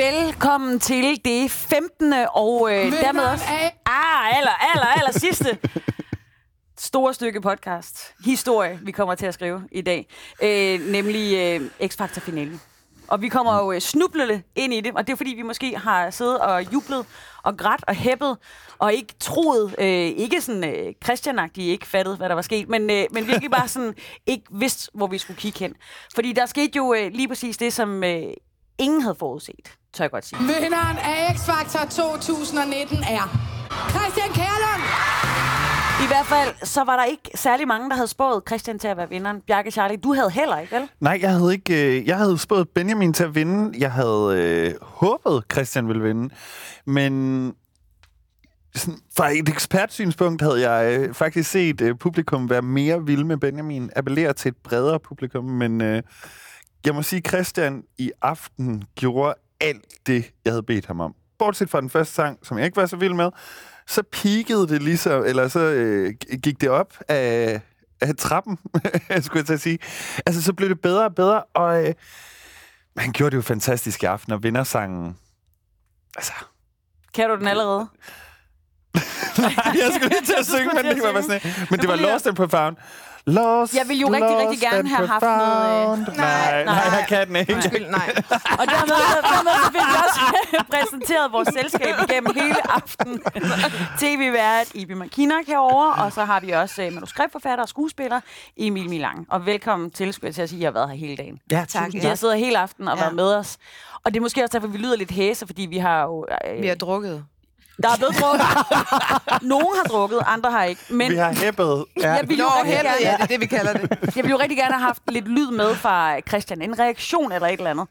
Velkommen til det 15. og øh, dermed også ah, aller, aller, aller sidste store stykke podcast, historie, vi kommer til at skrive i dag, øh, nemlig øh, X-Factor-finalen. Og vi kommer jo øh, snublende ind i det, og det er fordi, vi måske har siddet og jublet og grædt og hæppet, og ikke troet, øh, ikke sådan øh, christian ikke fattet, hvad der var sket, men, øh, men virkelig bare sådan ikke vidst, hvor vi skulle kigge hen. Fordi der skete jo øh, lige præcis det, som øh, ingen havde forudset, tør jeg godt sige. Vinderen af X-Factor 2019 er Christian Kærlund! I hvert fald, så var der ikke særlig mange, der havde spået Christian til at være vinderen. Bjarke Charlie, du havde heller ikke, vel? Nej, jeg havde ikke. Øh, jeg havde spået Benjamin til at vinde. Jeg havde øh, håbet, Christian ville vinde. Men sådan, fra et ekspertsynspunkt havde jeg øh, faktisk set øh, publikum være mere vild med Benjamin. Appellere til et bredere publikum, men øh, jeg må sige, Christian i aften gjorde alt det, jeg havde bedt ham om. Bortset fra den første sang, som jeg ikke var så vild med, så peakede det ligesom, eller så øh, gik det op af, af trappen, skulle jeg sige. Altså, så blev det bedre og bedre, og øh, han gjorde det jo fantastisk i aften, og vindersangen, altså... Kan du den allerede? Jeg skulle lige til at synge, men det var sådan Men det var Lost and Profound. Lost, jeg vil jo rigtig, rigtig gerne have haft noget... Øh... Nej, nej, nej, jeg kan den ikke. Undskyld, nej. og dermed, dermed så fik vi også præsenteret vores selskab igennem hele aftenen. TV-vært Ibi Makinak herovre, og så har vi også uh, manuskriptforfatter og skuespiller Emil Milang. Og velkommen til, skulle jeg til at sige, at jeg har været her hele dagen. Ja, tak. Jeg sidder hele aftenen og ja. været med os. Og det er måske også derfor, vi lyder lidt hæse, fordi vi har jo... Øh, vi har drukket. Der er blevet drukket. Nogle har drukket, andre har ikke. Men vi har hæppet. Ja. Jeg ville jo Nå, hæppet, ja, det er det, vi kalder det. Jeg ville jo rigtig gerne have haft lidt lyd med fra Christian. En reaktion eller et eller andet.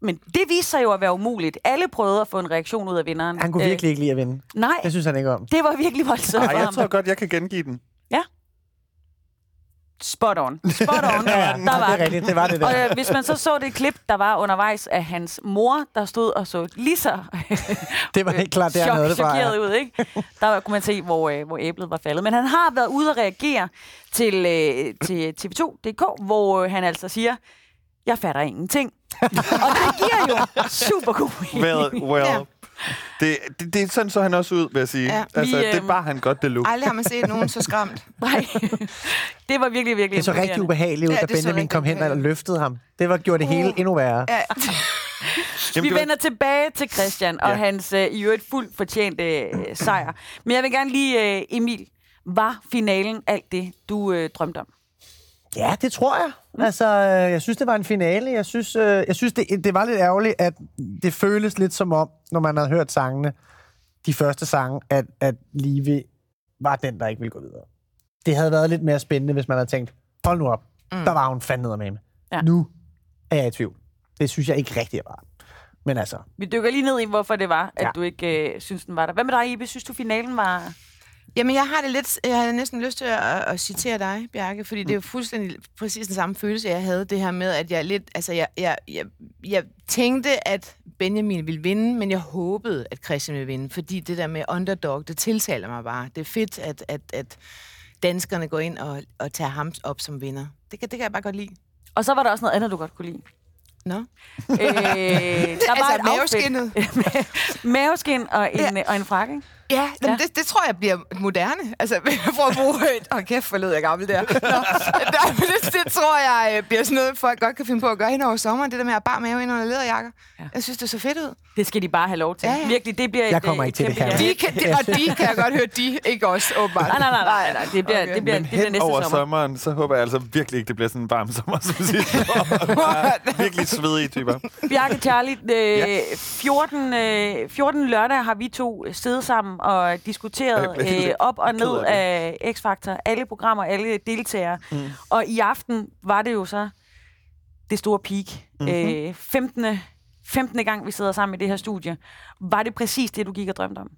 Men det viser sig jo at være umuligt. Alle prøvede at få en reaktion ud af vinderen. Han kunne virkelig ikke lide at vinde. Nej. Det synes han ikke om. Det var virkelig voldsomt Nej, jeg tror godt, jeg kan gengive den. Ja. Spot on. Spot on. ja, der var det er rigtigt, det var det der. Og øh, hvis man så så det klip, der var undervejs af hans mor, der stod og så lige så det var helt klart, der noget det chokeret ud, ikke? Der kunne man se, hvor, øh, hvor æblet var faldet. Men han har været ude at reagere til, øh, til TV2.dk, hvor øh, han altså siger, jeg fatter ingenting. og det giver jo super god Well, well. Ja. Det, det, det, sådan så han også ud, vil jeg sige. Ja, altså, vi, det er bare han godt, det look. Aldrig har man set nogen så skræmt. Nej, det var virkelig, virkelig Det så rigtig ubehageligt ud, ja, da Benjamin kom hen og løftede ham. Det var gjort det hele uh. endnu værre. Ja. Jamen, vi vender tilbage til Christian og ja. hans uh, i øvrigt fuldt fortjente uh, sejr. Men jeg vil gerne lige, uh, Emil, var finalen alt det, du uh, drømte om? Ja, det tror jeg. Mm. Altså, jeg synes, det var en finale. Jeg synes, øh, jeg synes det, det var lidt ærgerligt, at det føles lidt som om, når man har hørt sangene, de første sange, at, at Live var den, der ikke ville gå videre. Det havde været lidt mere spændende, hvis man havde tænkt, hold nu op, mm. der var hun fandme med. Ja. Nu er jeg i tvivl. Det synes jeg ikke rigtig var. Men altså... Vi dykker lige ned i, hvorfor det var, at ja. du ikke øh, synes, den var der. Hvad med dig, Ibe? Synes du, finalen var... Jamen, jeg har det lidt, jeg har næsten lyst til at, at citere dig, Bjarke, fordi det er jo fuldstændig præcis den samme følelse, jeg havde, det her med, at jeg lidt, altså, jeg, jeg, jeg, jeg tænkte, at Benjamin ville vinde, men jeg håbede, at Christian ville vinde, fordi det der med underdog, det tiltaler mig bare. Det er fedt, at, at, at danskerne går ind og, og tager ham op som vinder. Det kan, det kan jeg bare godt lide. Og så var der også noget andet, du godt kunne lide. Nå. No. Øh, der var altså, et maveskinnet. Maveskin og en, ja. og en frakke. Ja, ja. Det, det tror jeg bliver moderne. Altså, for at bruge et... Åh, oh, kæft, for lød jeg gammel der. Nå, der det, det, tror jeg øh, bliver sådan noget, folk godt kan finde på at gøre hen over sommeren. Det der med at bare mave ind under lederjakker. Ja. Jeg synes, det er så fedt ud. Det skal de bare have lov til. Ja, ja. Virkelig, det bliver... Jeg kommer ikke til det her. De kan, det, og de kan jeg godt høre, de ikke også, åbenbart. Nej, nej, nej, nej, nej. Det bliver, okay. det bliver, Men det bliver næste over sommer. sommeren, så håber jeg altså virkelig ikke, det bliver sådan en varm sommer, som sidste Virkelig svedige typer. Bjarke Charlie, øh, ja. 14, øh, 14 lørdag har vi to siddet sammen og diskuteret øh, op og ned af X-Factor. Alle programmer, alle deltagere. Mm. Og i aften var det jo så det store peak. Mm-hmm. Øh, 15. 15. gang, vi sidder sammen i det her studie. Var det præcis det, du gik og drømte om?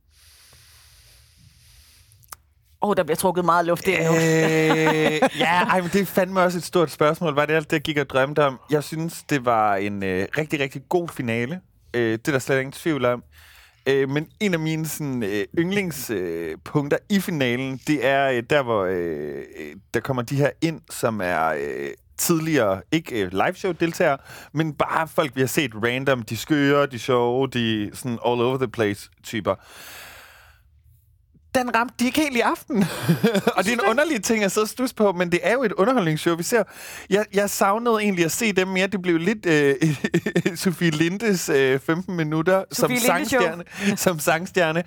Åh, oh, der bliver trukket meget luft ind nu. øh, ja, ej, men det er fandme også et stort spørgsmål. Var det alt det, jeg gik og drømte om? Jeg synes, det var en øh, rigtig, rigtig god finale. Øh, det er der slet ingen tvivl om. Øh, men en af mine sådan, øh, yndlingspunkter øh, i finalen, det er øh, der, hvor øh, øh, der kommer de her ind, som er øh, tidligere, ikke øh, liveshow-deltagere, men bare folk, vi har set random, de skøre, de sjove, de sådan all over the place typer den ramte de ikke helt i aften. og det er en underlig ting at sidde og stusse på, men det er jo et underholdningsshow, vi ser. Jeg, jeg savnede egentlig at se dem mere. Det blev lidt øh, Sofie Lindes øh, 15 minutter som sangstjerne. som sangstjerne.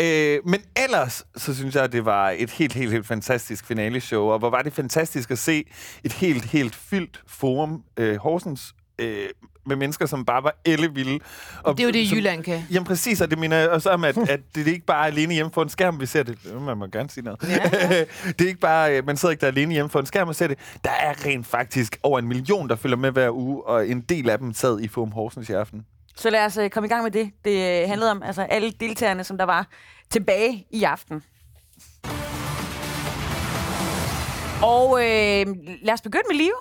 Øh, men ellers, så synes jeg, at det var et helt, helt, helt fantastisk finale-show. Og hvor var det fantastisk at se et helt, helt fyldt forum. Øh, Horsens øh, med mennesker, som bare var ellevilde. Og det er jo det, som, Jylland kan. Jamen præcis, og det mener jeg også om, at, at det er ikke bare alene hjemme for en skærm, vi ser det. Man må gerne sige noget. Ja, ja. det er ikke bare, man sidder ikke der alene hjemme for en skærm og ser det. Der er rent faktisk over en million, der følger med hver uge, og en del af dem sad i Forum Horsens i aften. Så lad os uh, komme i gang med det. Det uh, handlede om altså, alle deltagerne, som der var tilbage i aften. Og uh, lad os begynde med Liv.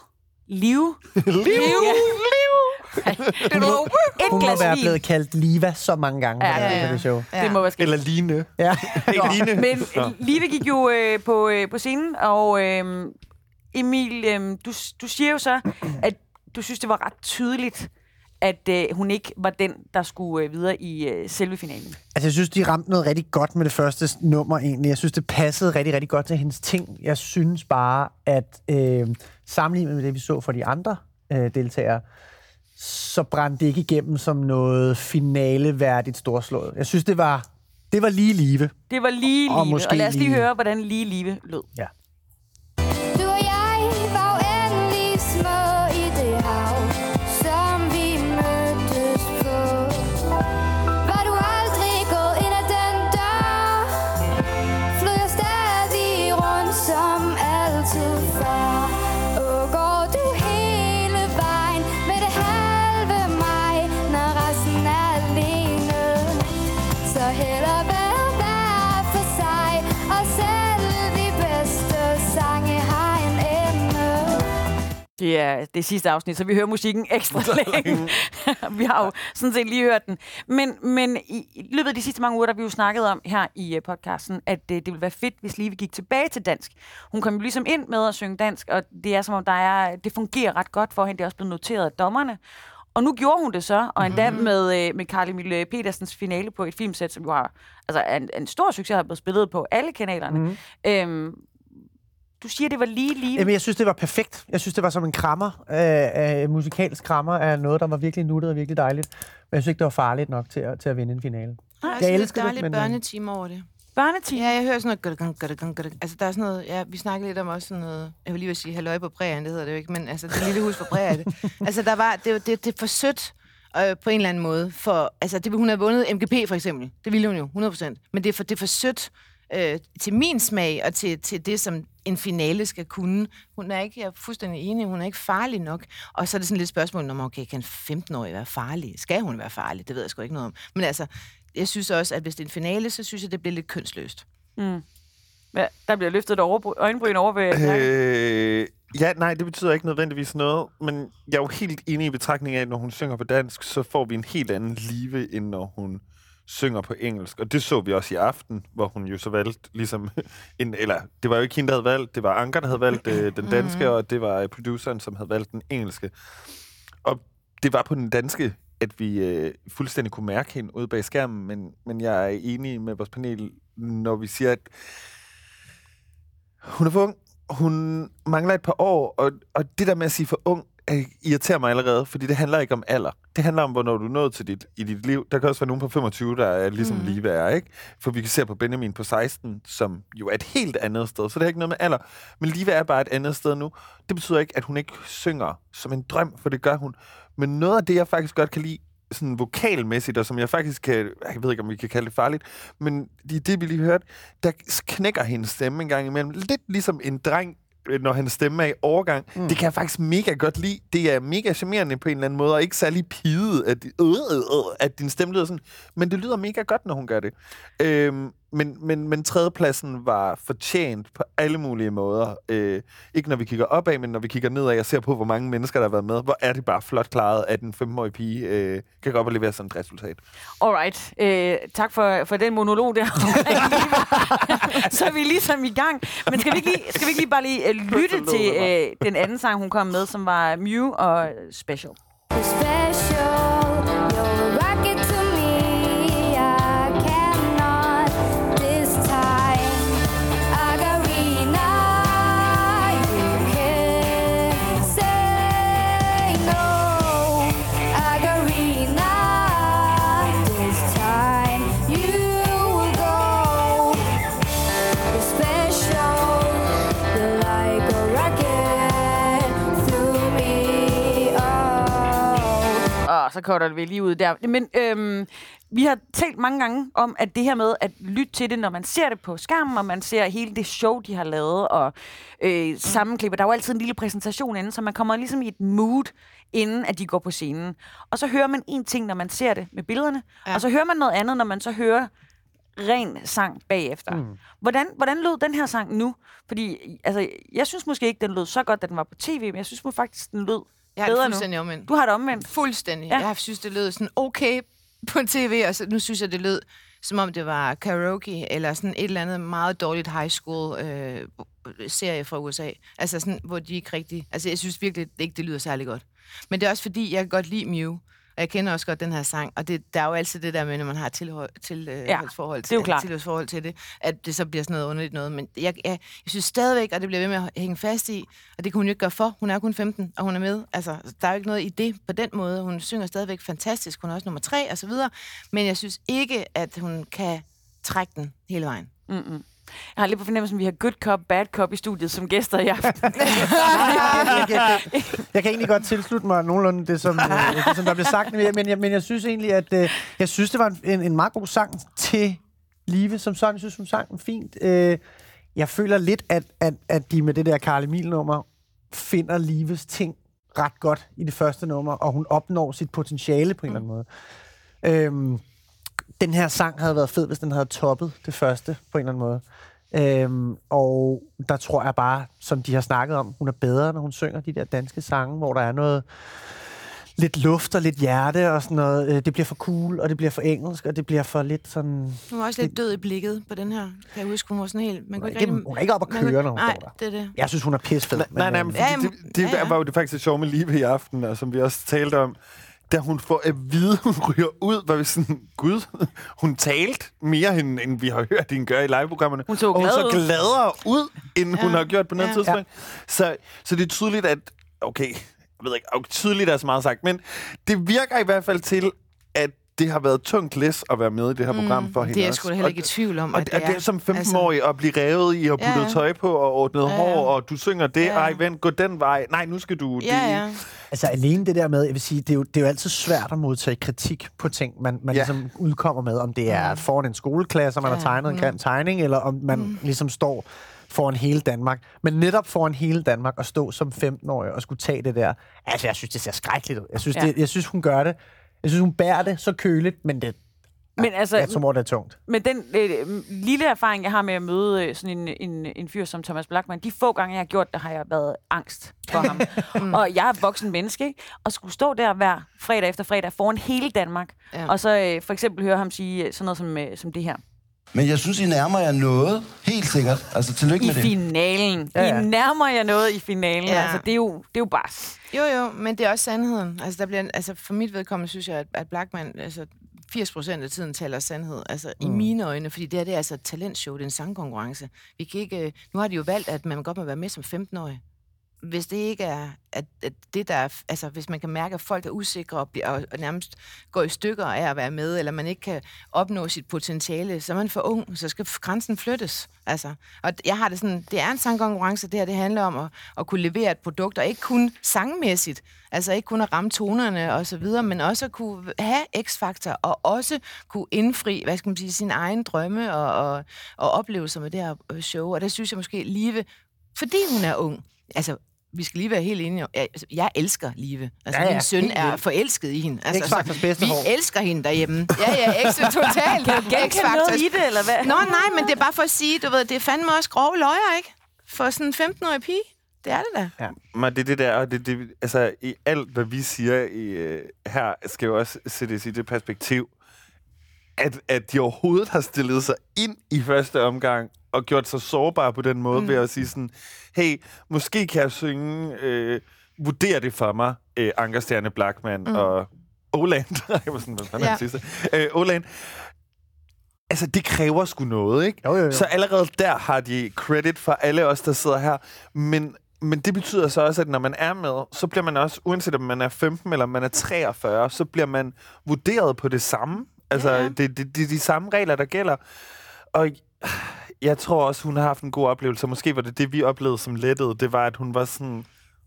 Liv. Liv. Liv. Hun må være blevet kaldt Liva så mange gange. Ja, ja, ja. Det, show. ja. det må være sket. Eller Line. Ja. Ikke Line. Men Live gik jo øh, på, øh, på scenen, og øh, Emil, øh, du, du siger jo så, at du synes, det var ret tydeligt, at øh, hun ikke var den, der skulle øh, videre i øh, selve finalen. Altså, jeg synes, de ramte noget rigtig godt med det første nummer, egentlig. Jeg synes, det passede rigtig, rigtig godt til hendes ting. Jeg synes bare, at øh, sammenlignet med det, vi så for de andre øh, deltagere, så brændte det ikke igennem som noget finaleværdigt storslået. Jeg synes, det var, det var lige live. Det var lige live, og, og lad os lige høre, hvordan lige live lød. Ja. Det er det sidste afsnit, så vi hører musikken ekstra længe. vi har jo sådan set lige hørt den. Men, men i løbet af de sidste mange uger, der vi jo snakket om her i øh, podcasten, at det, det ville være fedt, hvis Live gik tilbage til dansk. Hun kom jo ligesom ind med at synge dansk, og det er som om, der er, det fungerer ret godt for hende. Det er også blevet noteret af dommerne. Og nu gjorde hun det så, og endda mm-hmm. med, øh, med Carly Mille Petersens finale på et filmsæt, som jo har altså, en, en stor succes, har blevet spillet på alle kanalerne. Mm-hmm. Øhm, du siger, det var lige lige. Jamen, jeg synes, det var perfekt. Jeg synes, det var som en krammer, øh, øh, musikalsk krammer af noget, der var virkelig nuttet og virkelig dejligt. Men jeg synes ikke, det var farligt nok til at, til at vinde en finale. Nej, jeg, jeg elsker det, men... Øh, børneteam over det. Børneteam? Ja, jeg hører sådan noget... Altså, der er sådan noget... Ja, vi snakkede lidt om også sådan noget... Jeg vil lige vil sige halløj på prægen, det hedder det jo ikke, men altså, det lille hus på prægen. altså, der var... Det, det, det er for sødt øh, på en eller anden måde. For, altså, det, hun have vundet MGP, for eksempel. Det ville hun jo, 100%. Men det er for, det er for sødt øh, til min smag, og til, til det, som en finale skal kunne. Hun er ikke, jeg er fuldstændig enig, hun er ikke farlig nok. Og så er det sådan lidt spørgsmål, om okay, kan 15-årig være farlig? Skal hun være farlig? Det ved jeg sgu ikke noget om. Men altså, jeg synes også, at hvis det er en finale, så synes jeg, det bliver lidt kønsløst. Mm. Ja, der bliver løftet over, øjenbryn over ved... Øh, ja, nej, det betyder ikke nødvendigvis noget, men jeg er jo helt enig i betragtning af, at når hun synger på dansk, så får vi en helt anden live, end når hun synger på engelsk. Og det så vi også i aften, hvor hun jo så valgte ligesom... En, eller, det var jo ikke hende, der havde valgt, det var Anker, der havde valgt øh, den danske, mm-hmm. og det var produceren, som havde valgt den engelske. Og det var på den danske, at vi øh, fuldstændig kunne mærke hende ude bag skærmen, men, men jeg er enig med vores panel, når vi siger, at hun er for ung, hun mangler et par år, og, og det der med at sige for ung, irriterer mig allerede, fordi det handler ikke om alder. Det handler om, hvornår du er nået til dit, i dit liv. Der kan også være nogen på 25, der er ligesom mm. lige værd, ikke? For vi kan se på Benjamin på 16, som jo er et helt andet sted, så det har ikke noget med alder. Men lige er bare et andet sted nu. Det betyder ikke, at hun ikke synger som en drøm, for det gør hun. Men noget af det, jeg faktisk godt kan lide, sådan vokalmæssigt, og som jeg faktisk kan, jeg ved ikke, om vi kan kalde det farligt, men det, det vi lige hørte, der knækker hendes stemme en gang imellem. Lidt ligesom en dreng, Øh, når han stemmer i overgang. Mm. Det kan jeg faktisk mega godt lide. Det er mega charmerende på en eller anden måde, og ikke særlig pidet, at, øh, øh, øh, at din stemme lyder sådan. Men det lyder mega godt, når hun gør det. Øhm, men, men, men tredjepladsen var fortjent på alle mulige måder. Øh, ikke når vi kigger opad, men når vi kigger nedad og ser på, hvor mange mennesker, der har været med. Hvor er det bare flot klaret, at en 15-årig pige øh, kan godt levere sådan et resultat. Alright. Øh, tak for, for den monolog der. så er vi ligesom i gang. Men skal vi ikke lige, skal vi ikke lige bare lige uh, lytte til uh, den anden sang, hun kom med, som var Mew og Special. Special, så det vi lige ud der. Men øhm, vi har talt mange gange om, at det her med at lytte til det, når man ser det på skærmen, og man ser hele det show, de har lavet, og øh, sammenklipper. Der er jo altid en lille præsentation inden, så man kommer ligesom i et mood, inden at de går på scenen. Og så hører man en ting, når man ser det med billederne, ja. og så hører man noget andet, når man så hører ren sang bagefter. Mm. Hvordan, hvordan lød den her sang nu? Fordi altså, jeg synes måske ikke, den lød så godt, da den var på tv, men jeg synes faktisk, den lød Jeg har det bedre nu. fuldstændig omvendt. Du har det omvendt. Fuldstændig. Ja. Jeg synes, det lød sådan okay på tv, og så, nu synes jeg, det lød, som om det var karaoke, eller sådan et eller andet meget dårligt high school øh, serie fra USA. Altså sådan, hvor de ikke rigtig... Altså, jeg synes virkelig ikke, det lyder særlig godt. Men det er også fordi, jeg kan godt lide Mew. Og jeg kender også godt den her sang, og det, der er jo altid det der med, når man har tilhold, til, øh, Ja, forhold det er jo til, klart. tilhørsforhold til det, at det så bliver sådan noget underligt noget. Men jeg, jeg, jeg synes stadigvæk, og det bliver ved med at hænge fast i, og det kan hun jo ikke gøre for. Hun er kun 15, og hun er med. Altså, der er jo ikke noget i det på den måde. Hun synger stadigvæk fantastisk. Hun er også nummer tre, og så videre. Men jeg synes ikke, at hun kan trække den hele vejen. Jeg har lidt på fornemmelsen, at vi har good cop, bad cop i studiet som gæster i aften. jeg, kan egentlig godt tilslutte mig nogenlunde det, som, øh, det, som der blev sagt, men jeg, men jeg, synes egentlig, at øh, jeg synes, det var en, en, en meget god sang til Live som sådan. Jeg synes, hun sang fint. Øh, jeg føler lidt, at, at, at de med det der Karl Emil-nummer finder Lives ting ret godt i det første nummer, og hun opnår sit potentiale på en eller anden måde. Øhm, den her sang havde været fed, hvis den havde toppet det første på en eller anden måde. Øhm, og der tror jeg bare, som de har snakket om, hun er bedre, når hun synger de der danske sange, hvor der er noget lidt luft og lidt hjerte og sådan noget. Øh, Det bliver for cool, og det bliver for engelsk, og det bliver for lidt sådan... Hun var også lidt død i blikket på den her. Kan jeg huske, hun var sådan helt... Man kunne ikke rigtig- hun er ikke op at man kunne- køre, når hun Nej, står der. det er det. Jeg synes, hun er pissfed. Nej, nej, nej, men øh, fordi Ja, jamen, det, det ja, ja. var jo det faktisk det sjove med Live i aften, og som vi også talte om, da hun får at vide, hun ryger ud, var vi sådan, gud, hun talte mere, end, end vi har hørt hende gøre i liveprogrammerne. Hun så og hun så gladere ud, end ja. hun Ja. har gjort på noget Ja. tidspunkt. Så, så det er tydeligt, at, okay, jeg ved ikke, okay, tydeligt er så meget sagt, men det virker i hvert fald til, at det har været tungt læs at være med i det her program for hende Mm, Det er jeg sgu da heller ikke i tvivl om, og at det, og det er som 15-årig at blive revet i og puttet ja. tøj på og ordnet Ja, ja. hår, og du synger det, Ja. ej, vent, gå den vej. Nej, nu skal du... Ja, det, ja. Altså alene det der med, jeg vil sige, det er jo, det er jo altid svært at modtage kritik på ting, man, man Ja. ligesom udkommer med, om det er foran en skoleklasse, og man Ja, har tegnet en mm. grim tegning, eller om man mm. ligesom står foran hele Danmark. Men netop foran hele Danmark at stå som 15-årig og skulle tage det der, altså jeg synes, det ser skrækkeligt ud. Jeg synes, ja. det, jeg synes hun gør det. Jeg synes, hun bærer det så køligt, men det, Men altså, jeg tror, det er tungt. med den øh, lille erfaring, jeg har med at møde øh, sådan en, en, en fyr som Thomas Blackman, de få gange, jeg har gjort det, har jeg været angst for ham. og jeg er voksen menneske, ikke? Og skulle stå der hver fredag efter fredag foran hele Danmark, ja. Og så øh, for eksempel høre ham sige sådan noget som, øh, som det her. Men jeg synes, I nærmer jer noget. Helt sikkert. Altså, tillykke I med det. finalen. Ja. I nærmer jeg noget i finalen. Ja. Ja. Altså, det er jo, det er jo bare... Jo, jo, men det er også sandheden. Altså, der bliver, altså for mit vedkommende synes jeg, at, at Blackman, altså 80 procent af tiden taler sandhed. Altså mm. i mine øjne, fordi det her det er altså et talentshow, det er en sangkonkurrence. Vi kan ikke, øh, nu har de jo valgt, at man godt må være med som 15-årig. Hvis det ikke er at, at det, der er, altså hvis man kan mærke, at folk er usikre og, bliver, og, nærmest går i stykker af at være med, eller man ikke kan opnå sit potentiale, så er man for ung, så skal grænsen flyttes. Altså, og jeg har det sådan, det er en sangkonkurrence, det her, det handler om at, at kunne levere et produkt, og ikke kun sangmæssigt, altså ikke kun at ramme tonerne og så videre, men også at kunne have x-faktor, og også kunne indfri, hvad skal man sige, sin egen drømme og, og, og oplevelser med det her øh, show, og det synes jeg måske Live, fordi hun er ung, altså vi skal lige være helt enige. Jeg, altså, jeg elsker Live. Altså, Ja, ja, ja, min søn er vildt. forelsket i hende. Altså, X-Factors bedste vi hår. elsker hende derhjemme. Ja, ja, ekstra totalt. Kan du genkende noget i det, eller hvad? Nå, nej, men det er bare for at sige, du ved, det er fandme også grove løjer, ikke? For sådan en 15-årig pige. Det er det da. Men det er det der, og det, det, altså i alt, hvad vi siger i, øh, her, skal jo også sættes i det perspektiv, at, at de overhovedet har stillet sig ind i første omgang, og gjort sig sårbare på den måde, mm. ved at sige sådan, hey, måske kan jeg synge, øh, vurder det for mig, øh, Ankerstjerne Blackman mm. og Oland. jeg var sådan, hvad fanden Ja. sidste? Øh, Oland. Altså, det kræver sgu noget, ikke? Jo, jo, jo. Så allerede der har de credit for alle os, der sidder her. Men, men det betyder så også, at når man er med, så bliver man også, uanset om man er 15 eller man er 43, så bliver man vurderet på det samme. Altså, Ja, ja, ja. ja. Det, det, det er de samme regler, der gælder. Og jeg tror også, hun har haft en god oplevelse. Måske var det det, vi oplevede som lettet. Det var, at hun var sådan...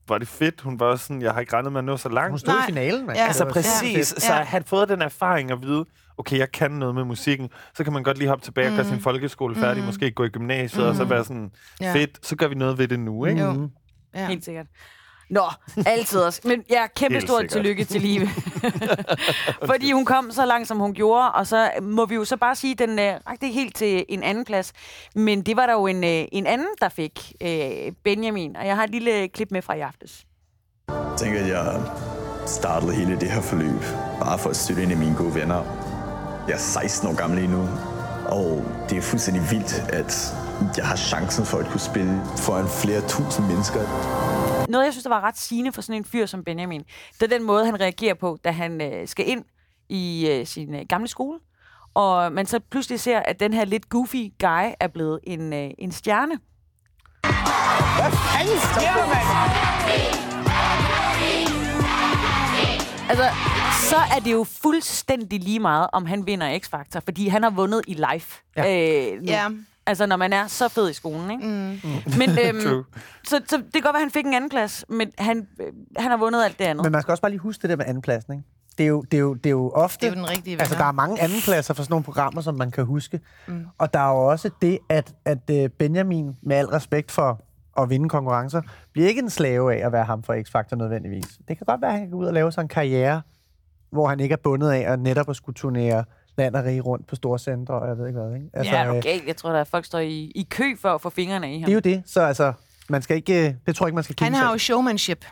Var det fedt? Hun var også sådan, jeg har ikke regnet med at nå så langt. Hun stod Nej. i finalen, mand. Ja. Altså Det præcis, sindssygt så Ja. at have fået den erfaring at vide, okay, jeg kan noget med musikken, så kan man godt lige hoppe tilbage og gøre sin folkeskole færdig, måske gå i gymnasiet, og så være sådan, Ja. fedt, så gør vi noget ved det nu, ikke? Jo. Mhm. Ja. Helt sikkert. Nå, altid også. Men ja, kæmpe stort tillykke til Live. Fordi hun kom så langt, som hun gjorde, og så må vi jo så bare sige, at den øh, rakte helt til en anden plads. Men det var der jo en, øh, en anden, der fik, øh, Benjamin. Og jeg har et lille klip med fra i aftes. Jeg tænker, at jeg startede hele det her forløb bare for at støtte ind i mine gode venner. Jeg er 16 år gammel lige nu, og det er fuldstændig vildt, at jeg har chancen for at kunne spille foran flere tusind mennesker. Noget, jeg synes, der var ret sigende for sådan en fyr som Benjamin, det er den måde, han reagerer på, da han øh, skal ind i øh, sin øh, gamle skole. Og man så pludselig ser, at den her lidt goofy guy er blevet en, øh, en stjerne. Altså, så er det jo fuldstændig lige meget, om han vinder X-Factor, fordi han har vundet i live. Ja. Øh, nu. Ja. Altså, når man er så fed i skolen, ikke? Mm. Men, øhm, så, så det kan godt være, at han fik en anden plads, men han, øh, han har vundet alt det andet. Men man skal også bare lige huske det der med andenpladsen, ikke? Det er jo, det er jo, det er jo ofte... Det er jo den rigtige Altså, vinder. der er mange andenpladser for sådan nogle programmer, som man kan huske. Mm. Og der er jo også det, at, at øh, Benjamin, med al respekt for at vinde konkurrencer, bliver ikke en slave af at være ham for X-Factor nødvendigvis. Det kan godt være, at han kan gå ud og lave sig en karriere, hvor han ikke er bundet af at netop at skulle turnere land og rige rundt på store centre, og jeg ved ikke hvad. Ikke? Altså, ja, øh, okay. Jeg tror, der er folk, der står i, i kø for at få fingrene i ham. Det er jo det. Så altså, man skal ikke, øh, det tror jeg ikke, man skal Han kigge har jo showmanship,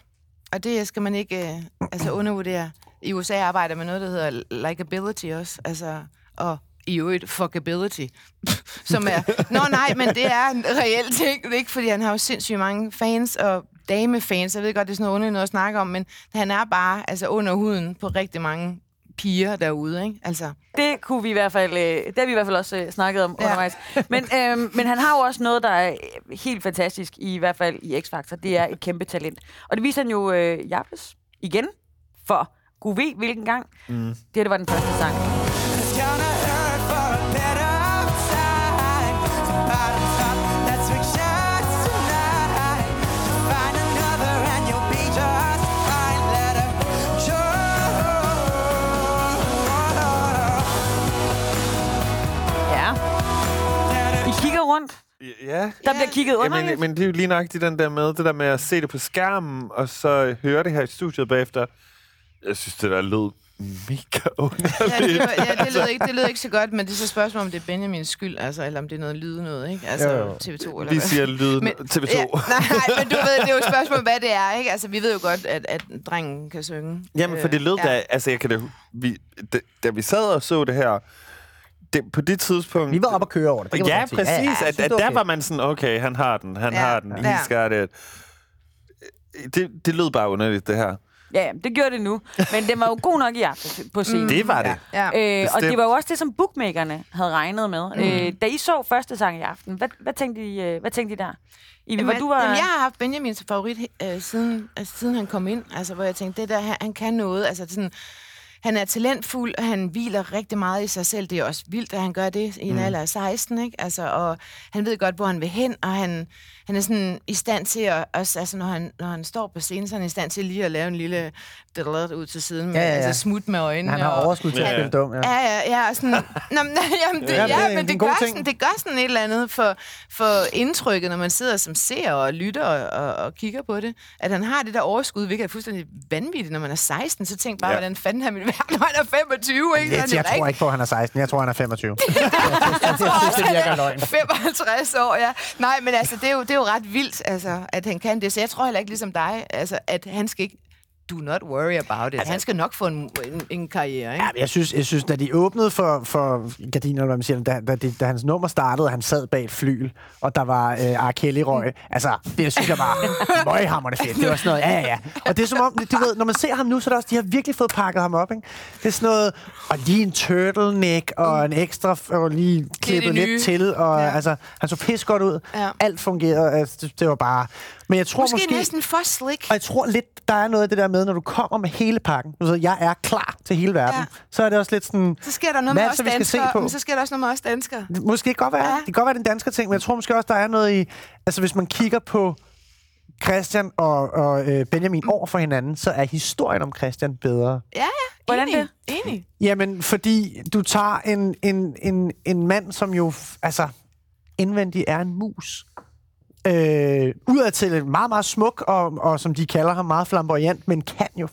og det skal man ikke øh, altså undervurdere. I USA arbejder man med noget, der hedder likability også, altså, og i øvrigt fuckability, som er... Nå nej, men det er en reel ting, det er ikke? Fordi han har jo sindssygt mange fans og damefans. Jeg ved godt, det er sådan noget underligt noget at snakke om, men han er bare altså under huden på rigtig mange piger derude, ikke? Altså, Det kunne vi i hvert fald, øh, det har vi i hvert fald også øh, snakket om Ja. ja. undervejs. Men, øh, men han har jo også noget, der er øh, helt fantastisk, i hvert fald i X-Factor. Det er et kæmpe talent. Og det viser han jo øh, i aftes igen, for gud ved hvilken gang. Mm. Det her, det var den første sang. Ja. Der bliver kigget under. Jamen, men det er jo lige nok den der med, det der med at se det på skærmen, og så høre det her i studiet bagefter. Jeg synes, det der lød mega underligt. ja, det, var, ja, det, lød ikke, det lød ikke så godt, men det er så spørgsmål, om det er Benjamins skyld, altså, eller om det er noget lyd noget, ikke? Altså, Jo, jo. TV2 eller Vi hvad? siger Men- TV2. Ja, nej, nej, men du ved, det er jo et spørgsmål, hvad det er, ikke? Altså, vi ved jo godt, at, at drengen kan synge. Jamen, for det lød Øh, da, altså jeg kan da, vi, da, da vi sad og så det her, det, på det tidspunkt... Vi var oppe at køre over det. det Ja, præcis. jeg at, synes, at det der okay. var man sådan, okay, han har den, han Ja, har den, ja. he's got it. Det, det lød bare underligt, det her. Ja, ja, det gjorde det nu. Men den var jo god nok i aften på scenen. Det var det. Ja. Øh, og det var jo også det, som bookmakerne havde regnet med. Mm. Øh, da I så første sang i aften, hvad, hvad, tænkte, I, øh, hvad tænkte I der? I, Jamen, hvor du var... jamen, jeg har haft Benjamin som favorit øh, siden, altså, siden han kom ind. Altså, hvor jeg tænkte, det der, han, han kan noget. Altså, sådan, han er talentfuld, og han hviler rigtig meget i sig selv. Det er også vildt, at han gør det i en Mm. alder af 16, ikke? Altså, og han ved godt, hvor han vil hen, og han, han er sådan i stand til at, også, altså når han, når han står på scenen, så er han i stand til lige at lave en lille dadadad ud til siden, med, Ja, ja, ja. altså smut med øjnene. Han har og, overskud til at spille dum, ja. Ja, ja, ja. og Sådan, nå, men, jamen, det, Ja, er men en det gør, ting. sådan, det gør sådan et eller andet for, for indtrykket, når man sidder som ser og lytter og, og, og kigger på det. At han har det der overskud, hvilket er fuldstændig vanvittigt, når man er 16. Så tænk bare, Ja. ja. hvordan fanden han ville når han er 25, ikke? Er jeg tror ikke på, at han er 16. Jeg tror, han er 25. jeg, jeg, jeg synes, det virker løgn. 55 år, ja. Nej, men altså, det er jo, det er jo ret vildt, altså, at han kan det. Så jeg tror heller ikke ligesom dig, altså, at han skal ikke do not worry about it. Altså, han skal nok få en, en, en karriere, ikke? Ja, jeg synes, jeg synes, da de åbnede for, for gardiner, eller hvad man siger, da, da, de, da hans nummer startede, han sad bag et flyl, og der var øh, R. Kelly røg. Altså, det synes jeg var møghammerende fedt. Det var sådan noget, ja, ja, ja. Og det er som om, du ved, når man ser ham nu, så er det også, de har virkelig fået pakket ham op, ikke? Det er sådan noget, og lige en turtleneck, og en ekstra, og lige klippet lidt til, og ja. altså, han så pis godt ud. Ja. Alt fungerede, altså, det, det var bare... Men jeg tror Måske, måske, næsten for slick. og jeg tror lidt, der er noget af det der med, når du kommer med hele pakken. Du jeg er klar til hele verden. Ja. Så er det også lidt sådan... Så sker der noget med os danskere, på? men så sker der også noget med os danskere. Måske godt være, Ja. det kan godt være den danske ting, men jeg tror måske også, der er noget i... Altså, hvis man kigger på Christian og, og øh, Benjamin over for hinanden, så er historien om Christian bedre. Ja, ja. Hvordan enig, det? Enig. Jamen, fordi du tager en, en, en, en mand, som jo altså, indvendigt er en mus. Øh, udadtil en meget, meget smuk, og, og som de kalder ham, meget flamboyant, men kan jo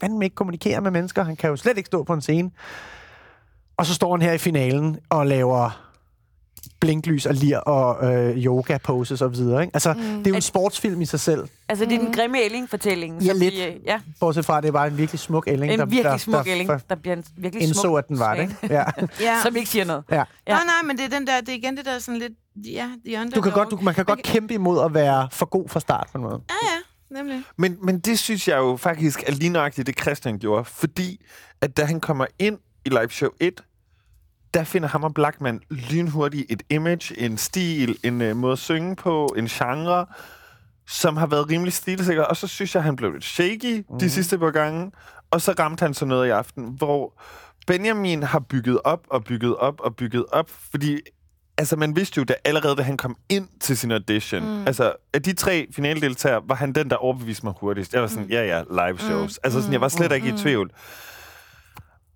fandme ikke kommunikere med mennesker. Han kan jo slet ikke stå på en scene. Og så står han her i finalen og laver blinklys og lir og øh, yoga poses og videre. Ikke? Altså, mm. det er jo en sportsfilm i sig selv. Altså, det er den grimme ælling-fortælling. Ja, lidt. Vi, øh, ja, Bortset fra, at det var en virkelig smuk ælling. en der, virkelig der, smuk der, ælling, der, der bliver en virkelig indså, smuk at den var det. Ikke? Ja. Ja. Som ikke siger noget. ja. Ja. Nej, nej, men det er, den der, det er igen det der sådan lidt, ja, the underdog. Du kan godt, du, man kan godt kæmpe imod at være for god fra start på en måde. Ja, ja, nemlig. Men, men det synes jeg jo faktisk er lige nøjagtigt det, Christian gjorde. Fordi at da han kommer ind i Live Show 1, der finder ham og Blackman lynhurtigt et image, en stil, en uh, måde at synge på, en genre, som har været rimelig stilsikker. Og så synes jeg, han blev lidt shaky mm. de sidste par gange. Og så ramte han så noget i aften, hvor Benjamin har bygget op og bygget op og bygget op, fordi altså, man vidste jo, da allerede da han kom ind til sin audition, mm. altså, af de tre finaldeltagere, var han den, der overbeviste mig hurtigst. Jeg var sådan, ja, ja, live shows. Mm. Altså, sådan, jeg var slet ikke i tvivl.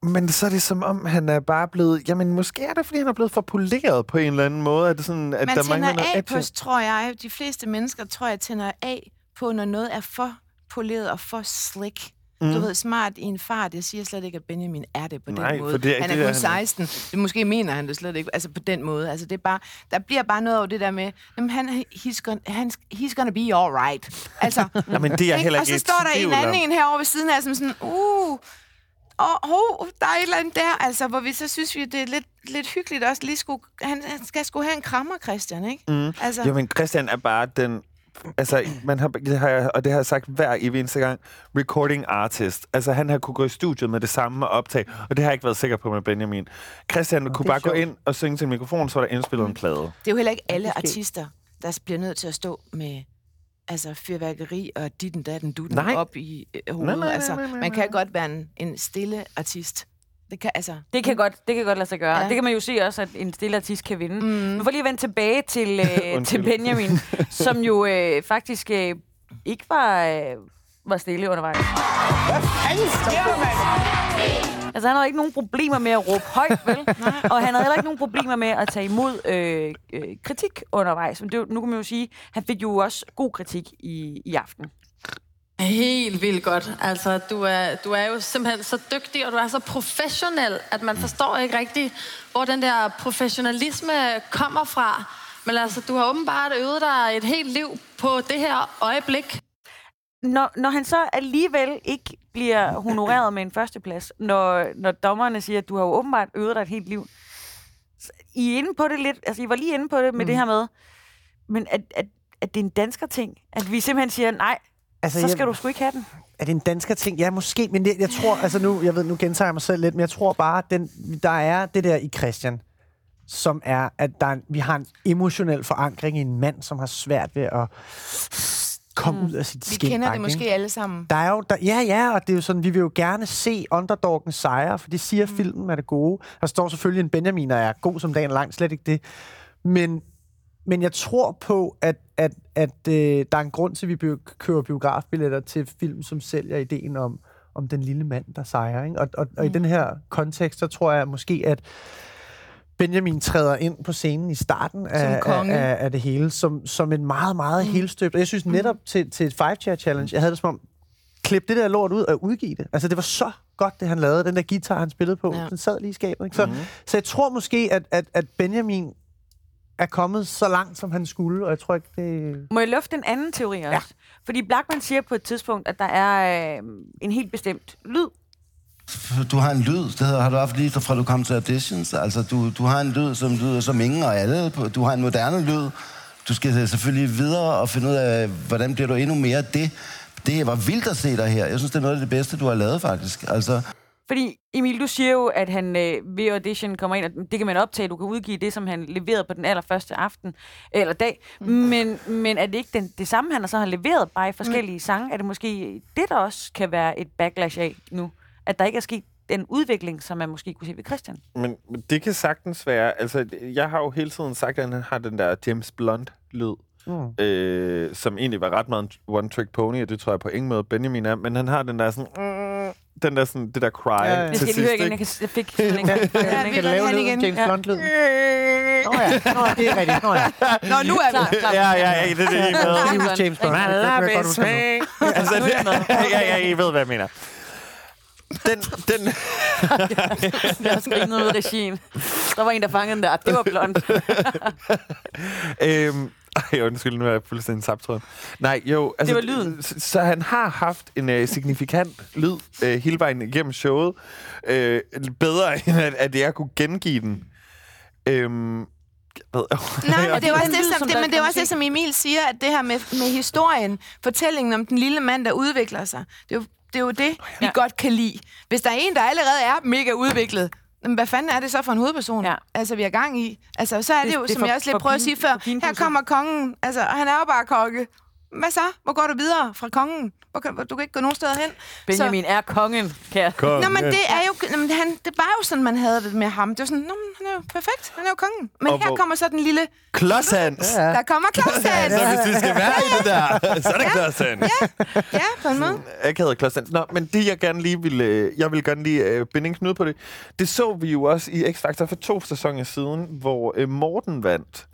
Men så er det som om, han er bare blevet... Jamen, måske er det, fordi han er blevet for poleret på en eller anden måde. At det sådan, at Man der tænder mangler noget af på, tror jeg, de fleste mennesker, tror jeg, tænder af på, når noget er for poleret og for slick. Mm. Du ved, smart i en fart. Jeg siger slet ikke, at Benjamin er det på Nej, den måde. for det er- han er er kun han 16. Det måske mener han det slet ikke. Altså på den måde. Altså det er bare, der bliver bare noget over det der med, jamen, han, he's, gonna, han, he's gonna be all right. Altså, Jamen, det er heller og ikke så i står der en anden en herovre ved siden af, som sådan, uh, og oh, der er et eller andet der, altså, hvor vi så synes, vi, det er lidt, lidt hyggeligt også. Lige skulle, han, han skal sgu have en krammer, Christian, ikke? Mm. Altså, Jo, men Christian er bare den... Altså, man har, det har jeg, og det har jeg sagt hver evig eneste gang, recording artist. Altså, han har kunne gå i studiet med det samme og optage, og det har jeg ikke været sikker på med Benjamin. Christian kunne det er bare gå sjovt. ind og synge til en mikrofon, så var der indspillet en plade. Det er jo heller ikke alle artister, der bliver nødt til at stå med altså fyrværkeri og ditten datten dutten Nej. op i øh, hovedet. Nej, nej, nej, altså, nej, nej, man kan godt være en, en stille artist. Det kan, altså, Det kan, godt, det kan godt lade sig gøre. Ja. Det kan man jo se også, at en stille artist kan vinde. Mm. Men for lige at vende tilbage til, øh, til. Benjamin, som jo øh, faktisk øh, ikke var, øh, var stille undervejs. Altså, han havde ikke nogen problemer med at råbe højt, vel? og han havde heller ikke nogen problemer med at tage imod øh, øh, kritik undervejs. Men det, nu kan man jo sige, han fik jo også god kritik i, i aften. Helt vildt godt. Altså, du er, du er jo simpelthen så dygtig, og du er så professionel, at man forstår ikke rigtigt, hvor den der professionalisme kommer fra. Men altså, du har åbenbart øvet dig et helt liv på det her øjeblik. Når, når han så alligevel ikke bliver honoreret med en førsteplads, når, når dommerne siger, at du har jo åbenbart øvet dig et helt liv. I er inde på det lidt, altså I var lige inde på det med mm. det her med, men at, at, at det er en dansker ting, at vi simpelthen siger, nej, Altså, så jeg- skal du sgu ikke have den. Er det en dansker ting? Ja, måske, men det, jeg tror, altså nu, jeg ved, nu gentager jeg mig selv lidt, men jeg tror bare, at den, der er det der i Christian, som er, at der er, en- vi har en emotionel forankring i en mand, som har svært ved at komme ud af sit Vi skin. kender det måske alle sammen. Der er jo, der, ja, ja, og det er jo sådan, vi vil jo gerne se underdoggen sejre, for det siger mm. filmen er det gode. Der står selvfølgelig en Benjamin, der er god som dagen lang, slet ikke det. Men, men jeg tror på, at, at, at øh, der er en grund til, at vi bio- køber biografbilletter til film, som sælger ideen om, om den lille mand, der sejrer. Ikke? Og, og, og i den her kontekst, så tror jeg måske, at Benjamin træder ind på scenen i starten af, af, af, det hele, som, som en meget, meget mm. helstøbt. Og jeg synes netop til, til et five chair challenge, jeg havde det som om, klip det der lort ud og udgive det. Altså, det var så godt, det han lavede. Den der guitar, han spillede på, ja. den sad lige i skabet. Ikke? Så, mm. så jeg tror måske, at, at, at Benjamin er kommet så langt, som han skulle, og jeg tror ikke, det... Må jeg lufte en anden teori også? Ja. Fordi Blackman siger på et tidspunkt, at der er øh, en helt bestemt lyd. Du har en lyd, det har du haft lige fra du kom til auditions. Altså, du, du har en lyd, som lyder som ingen og alle. Du har en moderne lyd. Du skal selvfølgelig videre og finde ud af, hvordan bliver du endnu mere det. Det var vildt at se dig her. Jeg synes, det er noget af det bedste, du har lavet, faktisk. Altså, Fordi, Emil, du siger jo, at han øh, ved audition kommer ind, og det kan man optage, du kan udgive det, som han leverede på den allerførste aften, eller dag. Mm. Men, men er det ikke den, det samme, han så har leveret, bare i forskellige mm. sange? Er det måske det, der også kan være et backlash af nu? At der ikke er sket den udvikling, som man måske kunne se ved Christian? Men, men det kan sagtens være... Altså, jeg har jo hele tiden sagt, at han har den der James Blunt-lyd, mm. øh, som egentlig var ret meget en one-trick pony, og det tror jeg på ingen måde Benjamin er, men han har den der sådan... Mm, den der sådan, det der cry Ja, ja. ja, Det til lige høre sidst, igen. Jeg, kan, jeg fik sådan en gang. Ja, vi Kan du lave lyden, igen. James Ja. Blunt-lyd? Nå ja, Nå, det er rigtigt. Nå ja. Nå, nu er vi Klar, klar. Ja, ja, ja, det er det, I med. James Blunt. Det kan jeg godt huske nu. altså, det, ja, ja, I ved, hvad jeg mener. Den, den, Jeg har skrinet ud af regien. Der var en, der fangede den der. Det var blond. øhm, ej, undskyld, nu er jeg fuldstændig sabtråden. Nej, jo, altså, Det var lyden. Så, så han har haft en øh, signifikant lyd øh, hele vejen igennem showet. Øh, bedre, end at, at jeg kunne gengive den. Øhm, jeg ved, Nej, men det er også det, som, det, men det er også det, som Emil siger, at det her med, med historien, fortællingen om den lille mand, der udvikler sig, det er jo det, er jo det vi Ja. godt kan lide. Hvis der er en, der allerede er mega udviklet, jamen, hvad fanden er det så for en hovedperson, Ja. altså, vi er gang i? Altså, så er det, Det- jo, det som for- jeg også for lidt prøvede at sige før, her kommer kongen, altså, han er jo bare konge. Hvad så? Hvor går du videre fra kongen? Hvor kan, du kan ikke gå nogen steder hen. Benjamin er kongen, kære. Kom, Nå, men ja. det er jo, nå, men han, det var jo sådan, man havde det med ham. Det var sådan, nå, men han er jo perfekt, han er jo kongen. Men Og her hvor- kommer så den lille, Klodshans! Ja. der kommer Clausen. Så hvis vi skal være i det der, så er det Klodshans. Ja, på en måde. akavet Klodshans. Nå, men det jeg gerne lige vil, øh, jeg vil gerne lige øh, binde en knude på det. Det så vi jo også i X-Factor for to sæsoner siden, hvor øh, Morten vandt.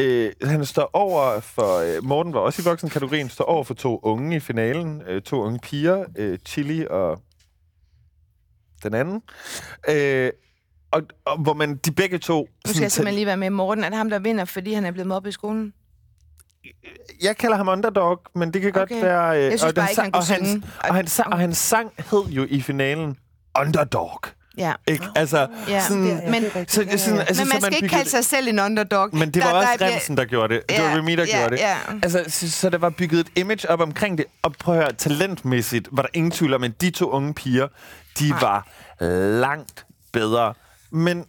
Øh, han står over for... Øh, Morten var også i voksenkategorien, står over for to unge i finalen. Øh, to unge piger, øh, Chili og den anden. Øh, og, og hvor man de begge to... Nu skal jeg simpelthen lige være med Morten. Er det ham, der vinder, fordi han er blevet mobbet i skolen? Jeg kalder ham underdog, men det kan okay. Godt være... Øh, Jeg synes og den bare ikke, sang- han og hans, og, hans, sang- og hans sang hed jo i finalen Underdog. Ja. Ikke? Altså, Ja. sådan, Men, så, sådan, altså, men så man skal ikke kalde sig selv en underdog. Men det var Der- også der Remsen, der gjorde det. Det Ja, var Remy, der ja, gjorde det. ja. Altså, så, så der var bygget et image op omkring det. Og prøv at høre, talentmæssigt var der ingen tvivl om, at de to unge piger, de var langt bedre. Men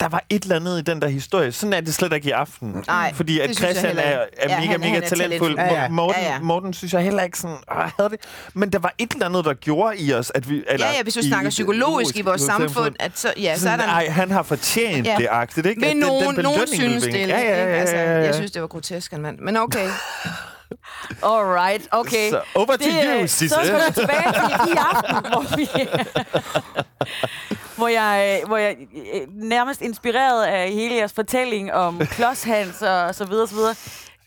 der var et eller andet i den der historie. Sådan er det slet ikke i aften. Nej, Fordi at Christian er, er Ja, mega, han- mega han er talentfuld. Ja, ja. Morten, Ja, ja. Morten synes jeg heller ikke sådan, øh, havde det. Men der var et eller andet, der gjorde i os, at vi... Eller Ja, ja, hvis du i- snakker psykologisk i vores samfund, at så, ja, så er der... Ej, han har fortjent Ja. det agtigt, ikke? Vil At den- den nogen, nogen synes det? Ja, ja, ja? Altså, ja, ja, ja. Jeg synes, det var grotesk, mand. Men okay. Alright, okay. Så over to Det, you, Sisse. Så skal vi tilbage til i aften, hvor, vi, hvor jeg, øh, hvor jeg øh, nærmest inspireret af hele jeres fortælling om Klodshans og så videre, så videre,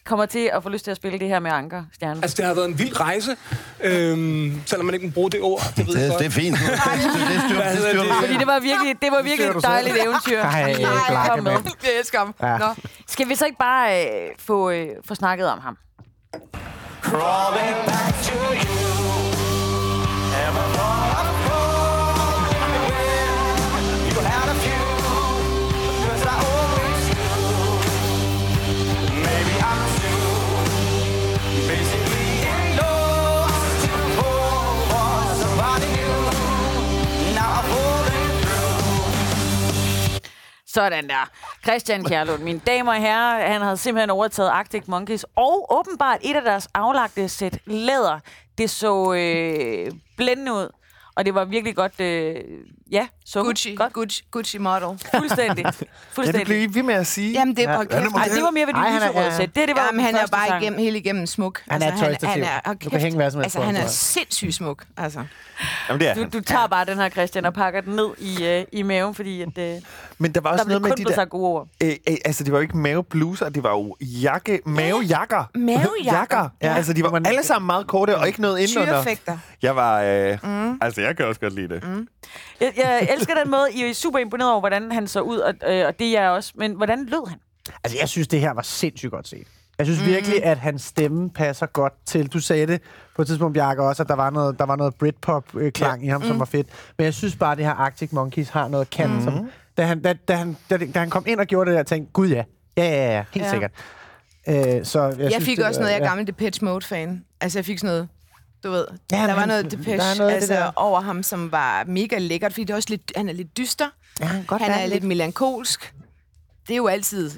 kommer til at få lyst til at spille det her med Anker, Stjerne. Altså, det har været en vild rejse, øhm, selvom man ikke må bruge det ord. Det ved jeg Det, det er fint. Det, det, styr, det styr, det? Fordi det var virkelig, det var virkelig et dejligt eventyr. Ej, I Blakke, kom med. Jeg elsker ham. Ja. Nå. Skal vi så ikke bare øh, få, øh, få snakket om ham? Sådan der. Christian Kjærlund, mine damer og herrer, han havde simpelthen overtaget Arctic Monkeys, og åbenbart et af deres aflagte sæt læder. Det så øh, blændende ud, og det var virkelig godt, øh, ja, så Gucci, godt. Gucci, Gucci model. Fuldstændig. Ja, det Fuldstændig. blev I ved med at sige. Jamen, det var Ja. kæft. Ja, Ej, det var mere ved er- lyserøde ja. sæt. Det, det var Jamen, han er bare sang. igennem, helt igennem smuk. Han er altså, han, tøjstativ. han er, Du oh, kan kæft. hænge hvad som helst Altså, han er jeg. sindssygt smuk. Altså. Jamen, det er Du, du tager bare den her, Christian, og pakker den ned i, øh, i maven, fordi at, øh, Men der var der også blev noget med kun de der... gode ord. Øh, øh, altså, det var jo ikke mavebluser, det var jo jakke, mavejakker. Mavejakker. Jakker. Ja. Altså, de var alle sammen meget korte, og ikke noget indenunder. Tyrefægter. Jeg var... Øh, mm. Altså, jeg kan også godt lide det. Jeg, jeg elsker den måde, I er super imponeret over, hvordan han så ud, og, øh, og det er jeg også. Men hvordan lød han? Altså, jeg synes, det her var sindssygt godt set. Jeg synes mm. virkelig, at hans stemme passer godt til. Du sagde det på et tidspunkt, Bjarke, også, at der var noget, der var noget Britpop-klang ja. i ham, mm. som var fedt. Men jeg synes bare, at det her Arctic Monkeys har noget kant. Mm. Som, da, han, da, da, han, da, da han kom ind og gjorde det der, tænkte gud ja, ja, ja, ja, helt Ja. ja. sikkert. Øh, så jeg, Jeg synes, fik det også noget, jeg er ja. gammel Depeche Mode-fan. Altså, jeg fik sådan noget, du ved, Ja, der var han- noget der Depeche noget af det altså, der. over ham, som var mega lækkert, fordi det er også lidt, han er lidt dyster. Ja, han, godt Han er lidt melankolsk. Det er jo altid,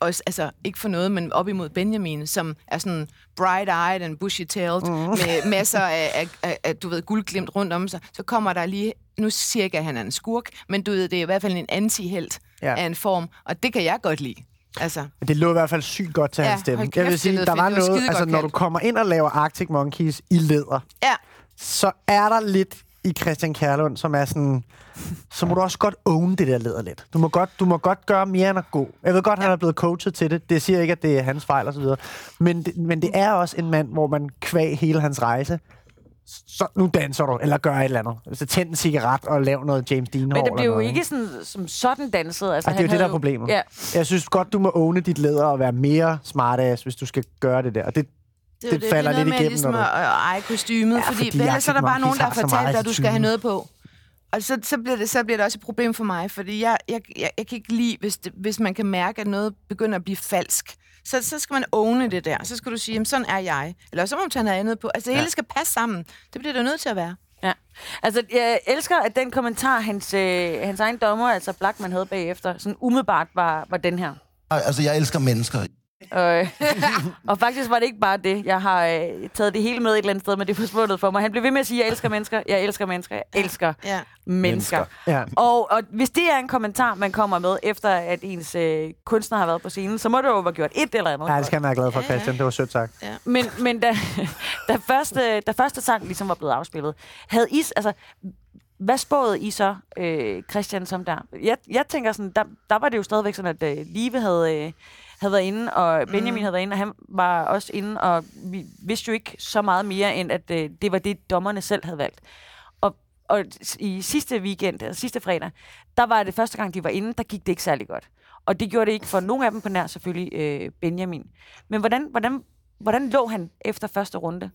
også, altså ikke for noget, men op imod Benjamin, som er sådan bright-eyed and bushy-tailed, mm. med masser af, af, af, af, du ved, guldglimt rundt om sig. Så kommer der lige, nu siger jeg ikke, at han er en skurk, men du ved, det er i hvert fald en anti-helt ja. af en form, og det kan jeg godt lide. Altså, Det lå i hvert fald sygt godt til Ja, hans stemme. kæft, Jeg vil sige, der fedt. var var noget, altså når du kommer ind og laver Arctic Monkeys i læder, ja, så er der lidt i Christian Kærlund, som er sådan, så må du også godt own det der læder lidt. Du må godt, du må godt gøre mere end at gå. Jeg ved godt, han er blevet coachet til det. Det siger ikke, at det er hans fejl osv. Men, det, men det er også en mand, hvor man kvæg hele hans rejse. Så nu danser du, eller gør et eller andet. Altså tænd en cigaret og lav noget James Dean Men det blev jo ikke sådan, som sådan danset. Altså, Ej, det er jo det, der er problemet. Ja, Jeg synes godt, du må åne dit læder og være mere smartass, hvis du skal gøre det der. Og det, Det, er jo Det falder det er lidt noget med igennem, ligesom at eje kostymet, Ja, fordi, fordi ellers er der bare nogen, der har så fortæller meget dig, at du skal have noget på. Og så, så, bliver det, så bliver det også et problem for mig, fordi jeg, jeg, jeg, jeg kan ikke lide, hvis, det, hvis man kan mærke, at noget begynder at blive falsk. Så, så skal man åne det der. Så skal du sige, jamen, sådan er jeg. Eller så må man tage noget andet på. Altså, det hele skal passe sammen. Det bliver det nødt til at være. ja. Altså, jeg elsker, at den kommentar, hans, øh, hans egen dommer, altså Blackman havde bagefter, sådan umiddelbart var, var den her. Altså, jeg elsker mennesker. Og, og faktisk var det ikke bare det. Jeg har øh, taget det hele med et eller andet sted, men det er forsvundet for mig. Han blev ved med at sige, jeg elsker mennesker, jeg elsker mennesker, jeg elsker Ja. mennesker. ja. Og, og hvis det er en kommentar, man kommer med, efter at ens øh, kunstner har været på scenen, så må det jo være gjort et eller andet. Ja, det skal han være glad for, Christian. Det var sødt sagt. Men, men da, da, første, da første sang ligesom var blevet afspillet, havde I, altså, hvad spåede I så, øh, Christian, som der? Jeg, jeg tænker sådan, der, der var det jo stadigvæk sådan, at øh, Live havde, øh, havde været inde, og Benjamin mm. havde været inde, og han var også inde, og vi vidste jo ikke så meget mere, end at øh, det var det, dommerne selv havde valgt. Og, og i sidste weekend, altså sidste fredag, der var det første gang, de var inde, der gik det ikke særlig godt. Og det gjorde det ikke for nogen af dem på nær selvfølgelig øh, Benjamin. Men hvordan, hvordan, hvordan lå han efter første runde?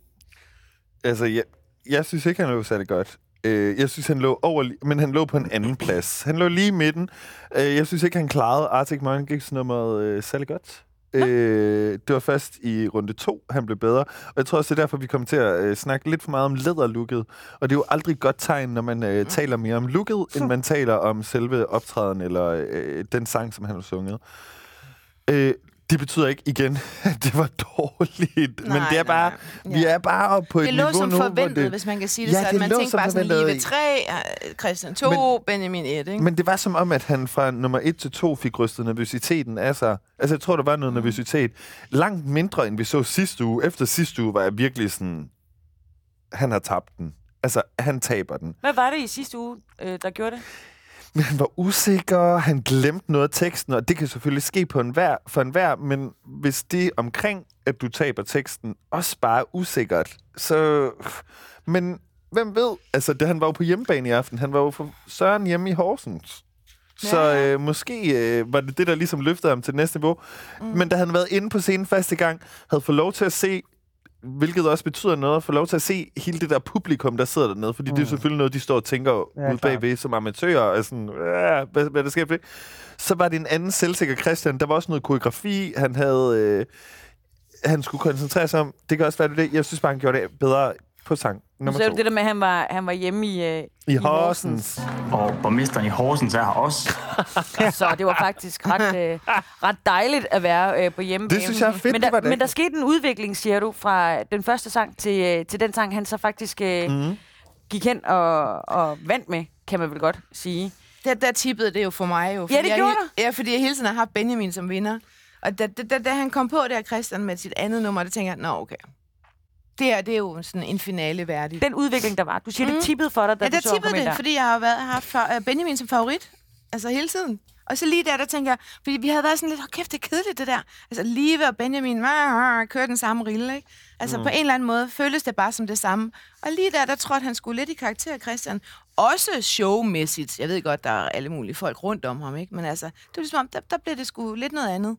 Altså, jeg, jeg synes ikke, han lå særlig godt. Øh, jeg synes, han lå over, men han lå på en anden plads. Han lå lige i midten. Øh, jeg synes ikke, han klarede Arctic Monkeys nummeret øh, særlig godt. Øh, det var først i runde to, han blev bedre. Og jeg tror også, det er derfor, vi kommer til at øh, snakke lidt for meget om læderlooket. Og det er jo aldrig et godt tegn, når man øh, taler mere om looket, end man taler om selve optræden eller øh, den sang, som han har sunget. Øh, det betyder ikke igen, at det var dårligt. Nej, men det er bare, nej. vi Ja. er bare oppe på Det et lå niveau som nu, hvor forventet, det, hvis man kan sige det Ja, sådan. det Man lå tænkte som bare sådan. Live 3, Christian 2, Benjamin 1, ikke? Men det var som om, at han fra nummer 1 til 2 fik rystet nervøsiteten af sig. Altså, jeg tror, der var noget Mm. nervøsitet. Langt mindre, end vi så sidste uge. Efter sidste uge var jeg virkelig sådan... Han har tabt den. Altså, han taber den. Hvad var det i sidste uge, øh, der gjorde det? Men han var usikker, han glemte noget af teksten, og det kan selvfølgelig ske på en hver, for enhver, men hvis det omkring, at du taber teksten, også bare er usikkert, så... Men hvem ved? Altså, det, han var jo på hjemmebane i aften. Han var jo for Søren hjemme i Horsens. Så øh, måske øh, var det det, der ligesom løftede ham til næste niveau. Mm. Men da han havde været inde på scenen første gang, havde fået lov til at se, hvilket også betyder noget, at få lov til at se hele det der publikum, der sidder dernede. Fordi mm. det er selvfølgelig noget, de står og tænker Ja, ude bagved som amatører. Og sådan, "Øh, hvad, hvad der sker for det? Så var det en anden selvsikker Christian. Der var også noget koreografi. Han havde... Øh, han skulle koncentrere sig om. Det kan også være det. det. Jeg synes bare, han gjorde det bedre på sang Nu nummer sagde to. du det der med, at han var, han var hjemme i, øh, I Horsens. Og borgmesteren i Horsens er her også. Så det var faktisk ret, øh, ret dejligt at være øh, på hjemmebane. Det synes jeg er fedt, Men det var der, det. men der skete en udvikling, siger du, fra den første sang til, øh, til den sang, han så faktisk øh, mm. gik hen og, og vandt med, kan man vel godt sige. Der, der tippede det jo for mig jo. Ja, det jeg, gjorde he- Ja, fordi jeg hele tiden har haft Benjamin som vinder. Og da, da, da, da han kom på der, Christian, med sit andet nummer, der tænker jeg, nå okay. Det her, det er jo sådan en finale værdig. Den udvikling, der var. Du siger, mm. det tippede for dig, da ja, du der så ham tippede det, der. fordi jeg har været, haft øh, Benjamin som favorit. Altså hele tiden. Og så lige der, der tænker jeg, fordi vi havde været sådan lidt, hold kæft, det er kedeligt det der. Altså Live og Benjamin, ah, ah, kører den samme rille, ikke? Altså mm. på en eller anden måde føles det bare som det samme. Og lige der, der tror jeg, at han skulle lidt i karakter, Christian. Også showmæssigt. Jeg ved godt, der er alle mulige folk rundt om ham, ikke? Men altså, det var ligesom om, der, der blev det sgu lidt noget andet.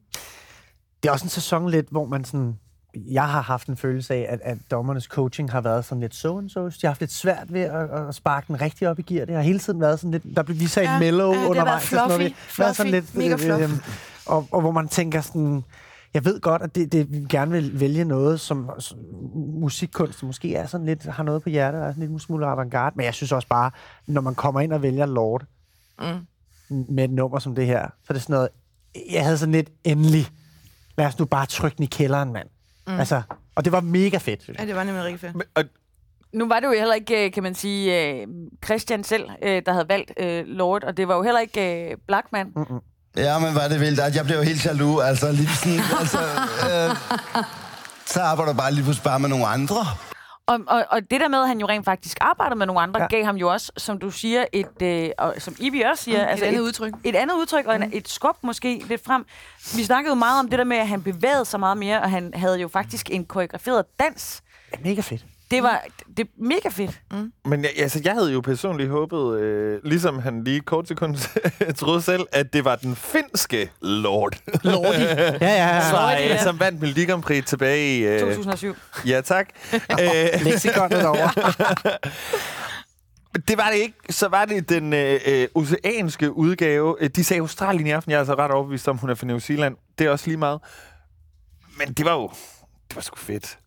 Det er også en sæson lidt, hvor man sådan... Jeg har haft en følelse af, at, at dommernes coaching har været sådan lidt so and so. De har haft lidt svært ved at, at sparke den rigtig op i gear. Det har hele tiden været sådan lidt... Der blev lige sagt Ja, mellow ja, det har undervejs. været fluffy, været sådan lidt, fluffy, mega fluffy. og, og hvor man tænker sådan... Jeg ved godt, at det, det vi gerne vil vælge noget, som, som musikkunst måske er sådan lidt, har noget på hjertet, er sådan lidt smule avantgarde. Men jeg synes også bare, når man kommer ind og vælger Lord Mm. med et nummer som det her, så er det sådan noget... Jeg havde sådan lidt endelig lad os nu bare trykke den i kælderen, mand. Mm. Altså, og det var mega fedt. Ja, det var nemlig rigtig fedt. Men, og, Nu var det jo heller ikke, øh, kan man sige, øh, Christian selv, øh, der havde valgt Lord, og det var jo heller ikke Blackman. Mm. Ja, men var det vildt. at Jeg blev jo helt jaloux. Altså, lige sådan, altså, øh, så arbejder du bare lige pludselig bare med nogle andre. Og, og, og det der med, at han jo rent faktisk arbejder med nogle andre, Ja. gav ham jo også, som du siger, et, øh, og som Ibi også siger, Mm, et andet udtryk. Et andet udtryk, og en, et skub måske lidt frem. Vi snakkede jo meget om det der med, at han bevægede sig meget mere, og han havde jo faktisk en koreograferet dans. Ja, mega fedt. Det var det er mega fedt. men jeg, altså, jeg havde jo personligt håbet, øh, ligesom han lige kort sekund troede selv, at det var den finske Lord. Lordi. Ja, ja, ja. Som, Lordi, ja. som vandt Melodi Grand Prix tilbage i... Øh, 2007. ja, tak. øh, Lexikonet over. Det var det ikke. Så var det den øh, øh, oceanske udgave. Øh, De sagde Australien i aften. Jeg er altså ret overbevist om, hun er fra New Zealand. Det er også lige meget. Men det var jo... Det var sgu fedt.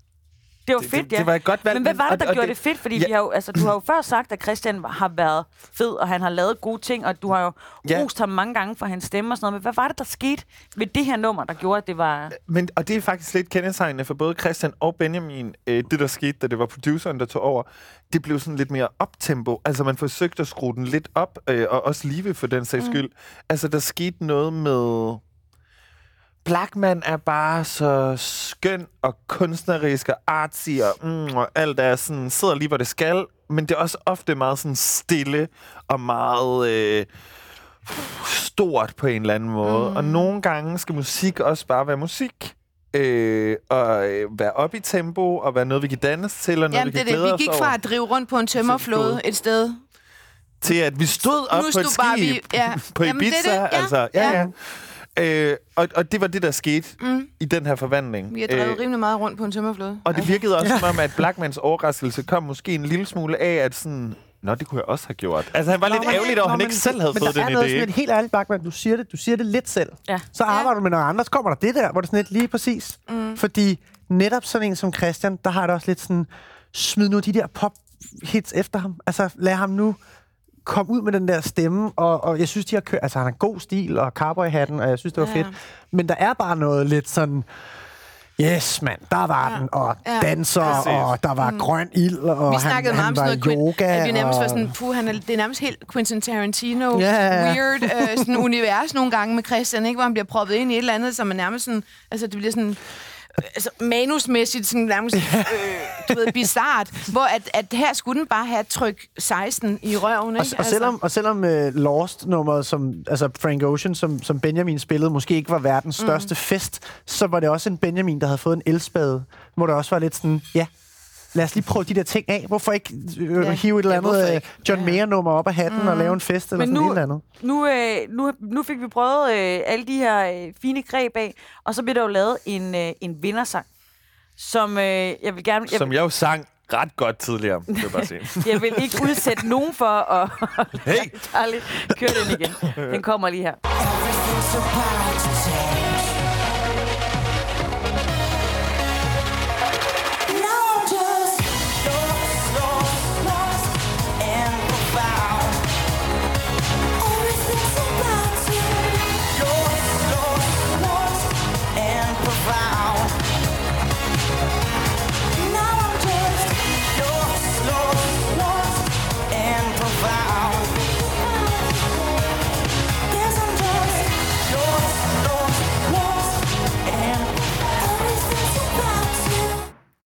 Det var Det- fedt, ja. det var et godt valg, Men hvad var det, og- der og gjorde det- det, fedt? Fordi Ja. vi har jo, altså, du har jo før sagt, at Christian har været fed, og han har lavet gode ting, og du har jo Ja. rost ham mange gange for hans stemme og sådan noget. Men hvad var det, der skete ved det her nummer, der gjorde, at det var... Men, og det er faktisk lidt kendetegnende for både Christian og Benjamin. Øh, det, der skete, da det var produceren, der tog over, det blev sådan lidt mere optempo. Altså, man forsøgte at skrue den lidt op, øh, og også live for den sags skyld. Altså, der skete noget med... Blackman er bare så skøn og kunstnerisk og artsy og, mm, og alt er sådan, sidder lige, hvor det skal. Men det er også ofte meget sådan stille og meget øh, stort på en eller anden måde. Mm. Og nogle gange skal musik også bare være musik. Øh, og øh, være op i tempo, og være noget, vi kan danse til, og noget, Jamen, vi det kan det. glæde Vi os gik over, fra at drive rundt på en tømmerflåde et sted. til at vi stod op Nu på et bare skib vi- ja. på Jamen, det er Ibiza. det. Ja. Altså, ja, ja. Ja. Øh, og, og det var det, der skete Mm. i den her forvandling. Vi har drevet rimelig meget rundt på en tømmerflåde. Og det virkede også som om, at Blackmans overraskelse kom måske en lille smule af, at sådan... Nå, det kunne jeg også have gjort. Altså, han var lidt ærgerligt over, at han ikke selv havde men fået der den er noget idé. sådan et helt ærligt, Bachmann, du siger det, du siger det lidt selv. Ja. Så arbejder du med noget andet, så kommer der det der, hvor det er sådan lidt lige præcis. Mm. Fordi netop sådan en som Christian, der har det også lidt sådan, smid nu de der pop-hits efter ham. Altså, lad ham nu komme ud med den der stemme, og, og jeg synes, de har kørt, altså han har god stil, og cowboy-hatten, og jeg synes, det var Ja. fedt. Men der er bare noget lidt sådan, yes, mand, der var ja. den, og Ja. danser, Præcis. og der var grøn ild, og Vi han, snakkede han om var sådan noget, yoga. at vi nærmest og... var sådan, puh, han er, det er nærmest helt Quentin Tarantino, Ja. weird øh, sådan univers nogle gange med Christian, ikke? hvor han bliver proppet ind i et eller andet, som er nærmest sådan, altså det bliver sådan, altså manusmæssigt sådan nærmest, øh, du ved, bizart, hvor at, at her skulle den bare have tryk 16 i røven, Og, ikke? og selvom, og selvom uh, Lost-nummeret, som, altså Frank Ocean, som, som Benjamin spillede, måske ikke var verdens største fest, så var det også en Benjamin, der havde fået en elspade, hvor det også var lidt sådan, ja, lad os lige prøve de der ting af. Hvorfor ikke øh, Ja. hive et eller Ja, andet øh, ikke? John Mayer-nummer op af hatten og lave en fest eller Men sådan nu- et eller andet? Nu, øh, nu, nu fik vi prøvet øh, alle de her øh, fine greb af, og så bliver der jo lavet en, øh, en vindersang, som øh, jeg vil gerne... Jeg, Som jeg jo sang ret godt tidligere, vil jeg bare sige. jeg vil ikke udsætte nogen for at... Hey! Charlie, kør den igen. Den kommer lige her.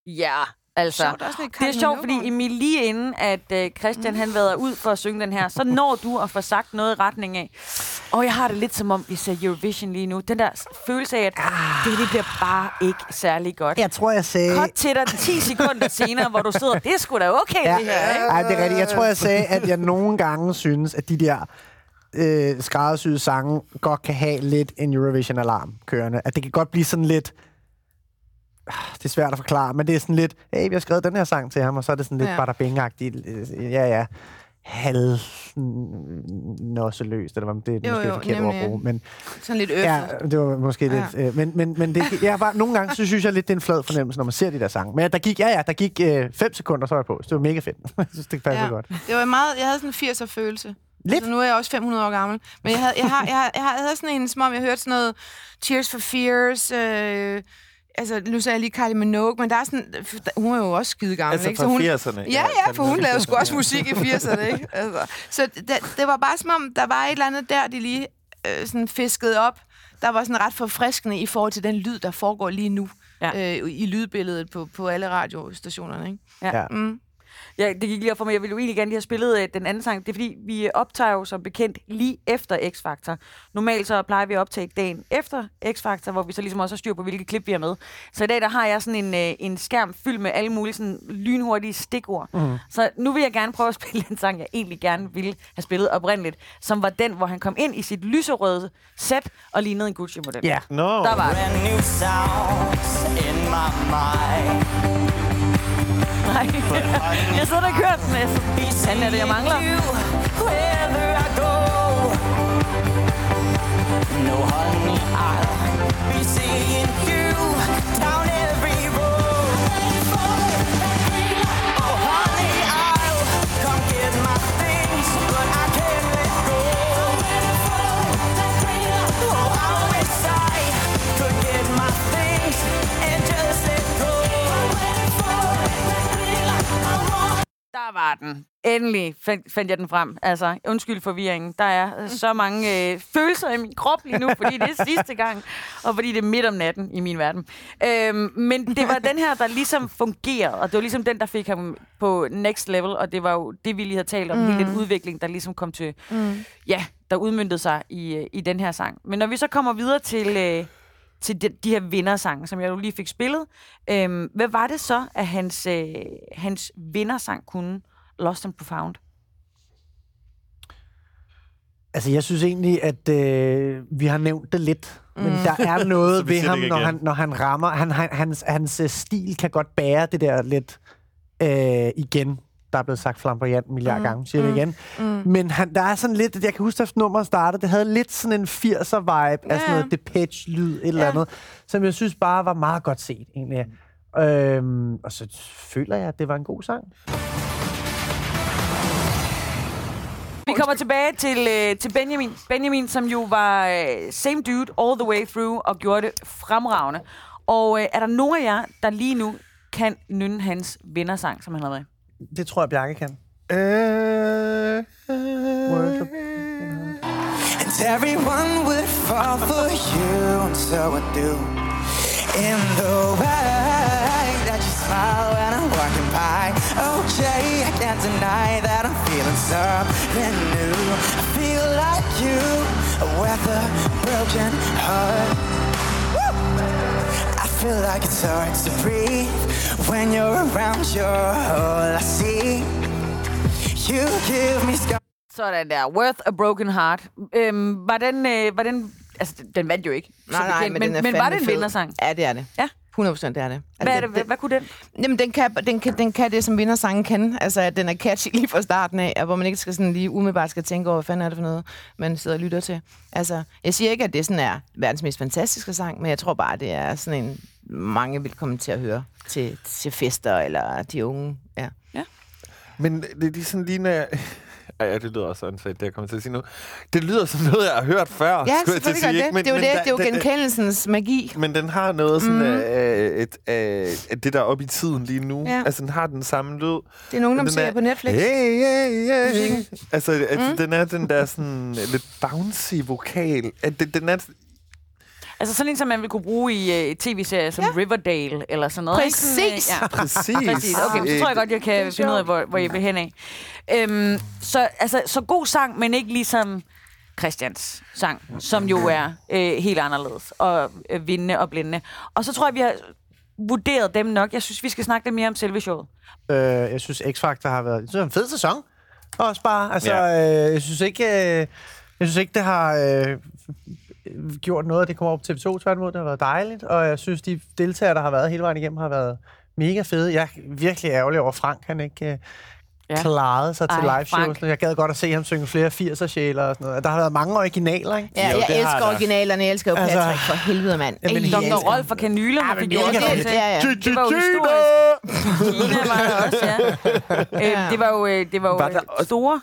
Ja, altså. Sjovt, også lidt det er sjovt, fordi Emil, lige inden at øh, Christian han vader ud for at synge den her, så når du at få sagt noget i retning af, og jeg har det lidt som om, vi ser Eurovision lige nu. Den der følelse af, at det, det bliver bare ikke særlig godt. Jeg tror, jeg sagde... Cut til dig 10 sekunder senere, hvor du sidder, det er sgu da okay, Ja, det her, ikke? Ej, det er rigtigt. Jeg tror, jeg sagde, at jeg nogle gange synes, at de der øh, skræddersyede sange godt kan have lidt en Eurovision-alarm kørende. At det kan godt blive sådan lidt... Ah, Det er svært at forklare, men det er sådan lidt, hey, vi har skrevet den her sang til ham, og så er det sådan lidt Ja. ja. bada bing-agtigt. øh, Ja, ja. Halv nosseløst, eller hvad det er Jo, måske jo, et forkert ord at bruge. Men Sådan lidt øffet. ja, det var måske Ja. lidt... Øh, men men, men det, jeg bare, nogle gange, så synes jeg lidt, det er en flad fornemmelse, når man ser de der sange. Men der gik, ja, ja, der gik øh, fem sekunder, så var jeg på. Så det var mega fedt. jeg synes, det passer Ja. godt. Det var meget, jeg havde sådan en 80'er følelse. Lidt. Altså, nu er jeg også 500 år gammel. Men jeg havde, jeg har, jeg, har, jeg havde sådan en, som om jeg hørte sådan noget Tears for Fears. Øh, altså, nu sagde jeg lige Kylie Minogue, men der er sådan, hun er jo også skide gammel, Altså ikke? fra Så hun, 80'erne. Ja, ja, for hun lavede sgu også musik i 80'erne, ikke? Altså, så det, det var bare som om, der var et eller andet der, de lige øh, sådan fiskede op. Der var sådan ret forfriskende i forhold til den lyd, der foregår lige nu Ja. øh, i lydbilledet på, på alle radiostationerne, ikke? Ja. Ja. Mm. Ja, det gik lige op for mig. Jeg ville jo egentlig gerne lige have spillet øh, den anden sang. Det er fordi, vi optager jo som bekendt lige efter X-Factor. Normalt så plejer vi at optage dagen efter X-Factor, hvor vi så ligesom også har styr på, hvilke klip vi har med. Så i dag der har jeg sådan en, øh, en skærm fyldt med alle mulige sådan lynhurtige stikord. Mm. Så nu vil jeg gerne prøve at spille en sang, jeg egentlig gerne ville have spillet oprindeligt, som var den, hvor han kom ind i sit lyserøde sæt og lignede en Gucci-model. Ja. No. Der var. Brand new sounds in my mind. Nej. jeg sidder der og kører den. Han er det, jeg mangler. No, honey, I'll be seeing you down every var den. Endelig fandt, fandt jeg den frem. Altså, undskyld forvirringen. Der er øh, så mange øh, følelser i min krop lige nu, fordi det er sidste gang, og fordi det er midt om natten i min verden. Øhm, men det var den her, der ligesom fungerede, og det var ligesom den, der fik ham på next level, og det var jo det, vi lige havde talt om, mm. hele den udvikling, der ligesom kom til, mm. ja, der udmyndtede sig i, øh, i den her sang. Men når vi så kommer videre til... Øh, til de, de her vindersange, som jeg jo lige fik spillet. Øhm, hvad var det så, at hans, øh, hans vindersang kunne Lost and Profound? Altså, jeg synes egentlig, at øh, vi har nævnt det lidt. Men Mm. der er noget ved ham, når han, når han rammer. Han, han, hans, hans øh, stil kan godt bære det der lidt øh, igen. Der er blevet sagt flamboyant en milliard mm. gange, siger det igen. Mm. Men han, der er sådan lidt, jeg kan huske, at nummeret startede, det havde lidt sådan en 80'er-vibe, ja. af sådan noget Depeche-lyd, et eller Ja. andet, som jeg synes bare var meget godt set, egentlig. Øhm, og så føler jeg, at det var en god sang. Vi kommer tilbage til, øh, til Benjamin. Benjamin, som jo var øh, same dude all the way through og gjorde det fremragende. Og øh, er der nogen af jer, der lige nu kan nynne hans vindersang, som han har været? Det tror jeg, Bjarke kan. Øh, of- And everyone would fall for you, and so I do. In the way that you smile when I'm walking by. Oh, Jay, I can't deny that feeling something new. I feel like you with a broken heart. Woo! I feel like it's hard to breathe when you're around. You're all I see. You give me scars. Sådan der. Worth a Broken Heart. Øhm, var, den, øh, var den... Altså, den- den vandt jo ikke. Nej, nej, bekendt, men, men, den er men var det en vindersang? Ja, det er det. Ja. 100 procent, det er det. Altså, Hvad, er det, den- hvad, hvad kunne den? Jamen, den kan, den, kan, den kan det, som vindersangen kan. Altså, at den er catchy lige fra starten af, og hvor man ikke skal sådan lige umiddelbart skal tænke over, hvad fanden er det for noget, man sidder og lytter til. Altså, jeg siger ikke, at det sådan er verdens mest fantastiske sang, men jeg tror bare, det er sådan en, mange vil komme til at høre til, til fester eller de unge. Ja. Men det er lige sådan lige når jeg... Ej, ja, det lyder også åndssvagt, det jeg kommer til at sige nu. Det lyder som noget, jeg har hørt før. Ja, skulle jeg til at sige, det. Men- det er jo men det, der- det er jo der- genkendelsens magi. Men den har noget sådan, Mhm. mm. øh, et, øh, det der er oppe i tiden lige nu. Ja. Altså, den har den samme lyd. Det er en ungdomsserie Den på Netflix. Hey, hey, hey. Musikken. Altså, at Mm. den er den der sådan lidt bouncy vokal. At den, den er, Altså sådan en, som man vil kunne bruge i uh, tv-serier som ja. Riverdale eller sådan noget. ikke? Sådan, Præcis. ja. Præcis. Præcis. Okay, så tror jeg godt, jeg kan finde ud af, hvor, hvor jeg vil hen af. Øhm, så, altså, så god sang, men ikke ligesom Christians sang, som jo er øh, helt anderledes og øh, vindende og blindende. Og så tror jeg, vi har vurderet dem nok. Jeg synes, vi skal snakke lidt mere om selve showet. Øh, jeg synes, X-Factor har været jeg synes, det er en fed sæson. Også bare. Altså, ja. øh, jeg synes ikke, øh, jeg synes ikke, det har øh, gjort noget, det kommer op på TV2. Tværtimod, det har været dejligt. Og jeg synes, de deltagere, der har været hele vejen igennem, har været mega fede. Jeg er virkelig ærgerlig over Frank, han ikke øh, Ja. klarede sig til Ej, live shows. Jeg gad godt at se ham synge flere 80'er sjæler og sådan noget. Der har været mange originaler, ikke? Ja, Jo, jeg elsker der. originalerne. Jeg elsker jo Altså- Patrick for helvede, mand. Jamen, Ej, jeg jeg Dr. Rolf og kanylerne Ja, men det- det. det- ja, ja. Det var jo historisk. Gina var der også, ja. Øh, det var jo, øh, det var jo øh, store...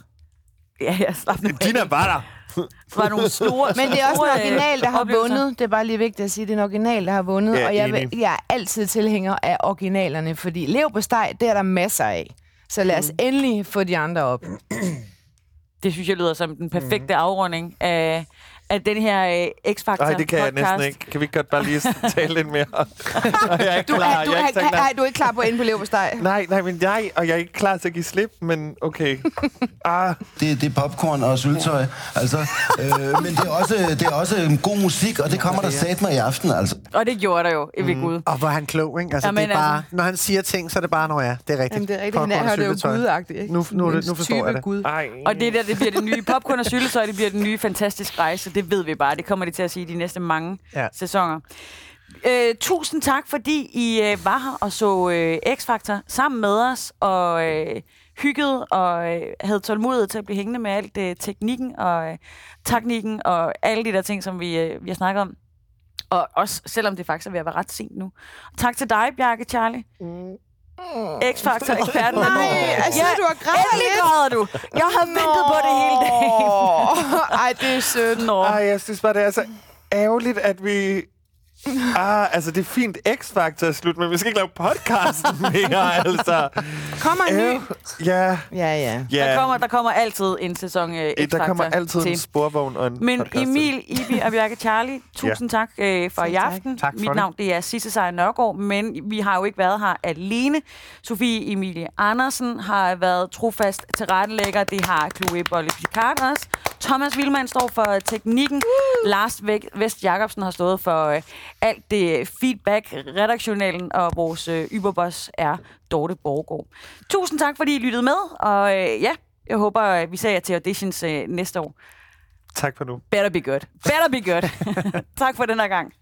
Ja, ja, slap nu. Dina var der. Var nogle store Men det er også en øh, original, der har oplevelser. vundet. Det er bare lige vigtigt at sige, det er en original, der har vundet. Ja, og jeg, enig. vil, jeg er altid tilhænger af originalerne, fordi lev på steg, det er der masser af. Så lad os Mm. endelig få de andre op. Det synes jeg lyder som den perfekte afrunding af, af den her øh, X-Factor Nej, det kan jeg podcast. næsten ikke. Kan vi ikke godt bare lige tale lidt mere? jeg er ikke Du, klar. er, du, jeg er, ikke er, er, du er ikke klar på at ende på lev på steg? Nej, nej, men jeg, og jeg er ikke klar til at give slip, men okay. Ah, Det, det er popcorn og syltøj. Altså, øh, men det er, også, det er også god musik, og det kommer der sat mig i aften. Altså. Og det gjorde der jo, ved Gud. Og hvor er han klog, ikke? Altså, Jamen, det er bare, altså- når han siger ting, så er det bare, når ja, det er rigtigt. Jamen, det er rigtigt. Popcorn Han er, jo syltetøj. gudagtig, ikke? Nu, nu, nu forstår type jeg det. Gud. Og det der, det bliver det nye popcorn og syltetøj, det bliver den nye fantastisk rejse. Det ved vi bare. Det kommer de til at sige de næste mange ja. Sæsoner. Øh, tusind tak, fordi I øh, var her og så øh, X-Factor sammen med os og øh, hyggede og øh, havde tålmodighed til at blive hængende med alt øh, teknikken og øh, teknikken og alle de der ting, som vi, øh, vi har snakket om. Og også selvom det faktisk er ved at være ret sent nu. Tak til dig, Bjarke Charlie. X-Factor-eksperten. Nej, jeg synes, du har grædt Endelig lidt. græder du. Jeg har ventet på det hele dagen. Ej, det er sødt. Nå. Ej, jeg synes bare, det er så ærgerligt, at vi... Ah, altså det er fint X-Factor er slut, men vi skal ikke lave podcasten mere, altså. Kommer en ny. Øh, ja, Ja, ja. ja. Der kommer, der kommer altid en sæson øh, X-Factor der kommer altid til. en sporvogn og en Men podcast Emil, Ibi og Bjarke Charlie, tusind ja. tak øh, for i Selv tak. aften. Tak Mit navn det er Sisse Sejr Nørgaard, men vi har jo ikke været her alene. Sofie Emilie Andersen har været trofast tilrettelægger. Det har Chloe Bolle Picard også. Thomas Wilman står for teknikken. Lars Væk- Vest Jacobsen har stået for øh, alt det feedback. Redaktionellen og vores øh, yberboss er Dorte Borgård. Tusind tak, fordi I lyttede med. Og øh, ja, jeg håber, at vi ser jer til auditions øh, næste år. Tak for nu. Better be good. Better be good. tak for den her gang.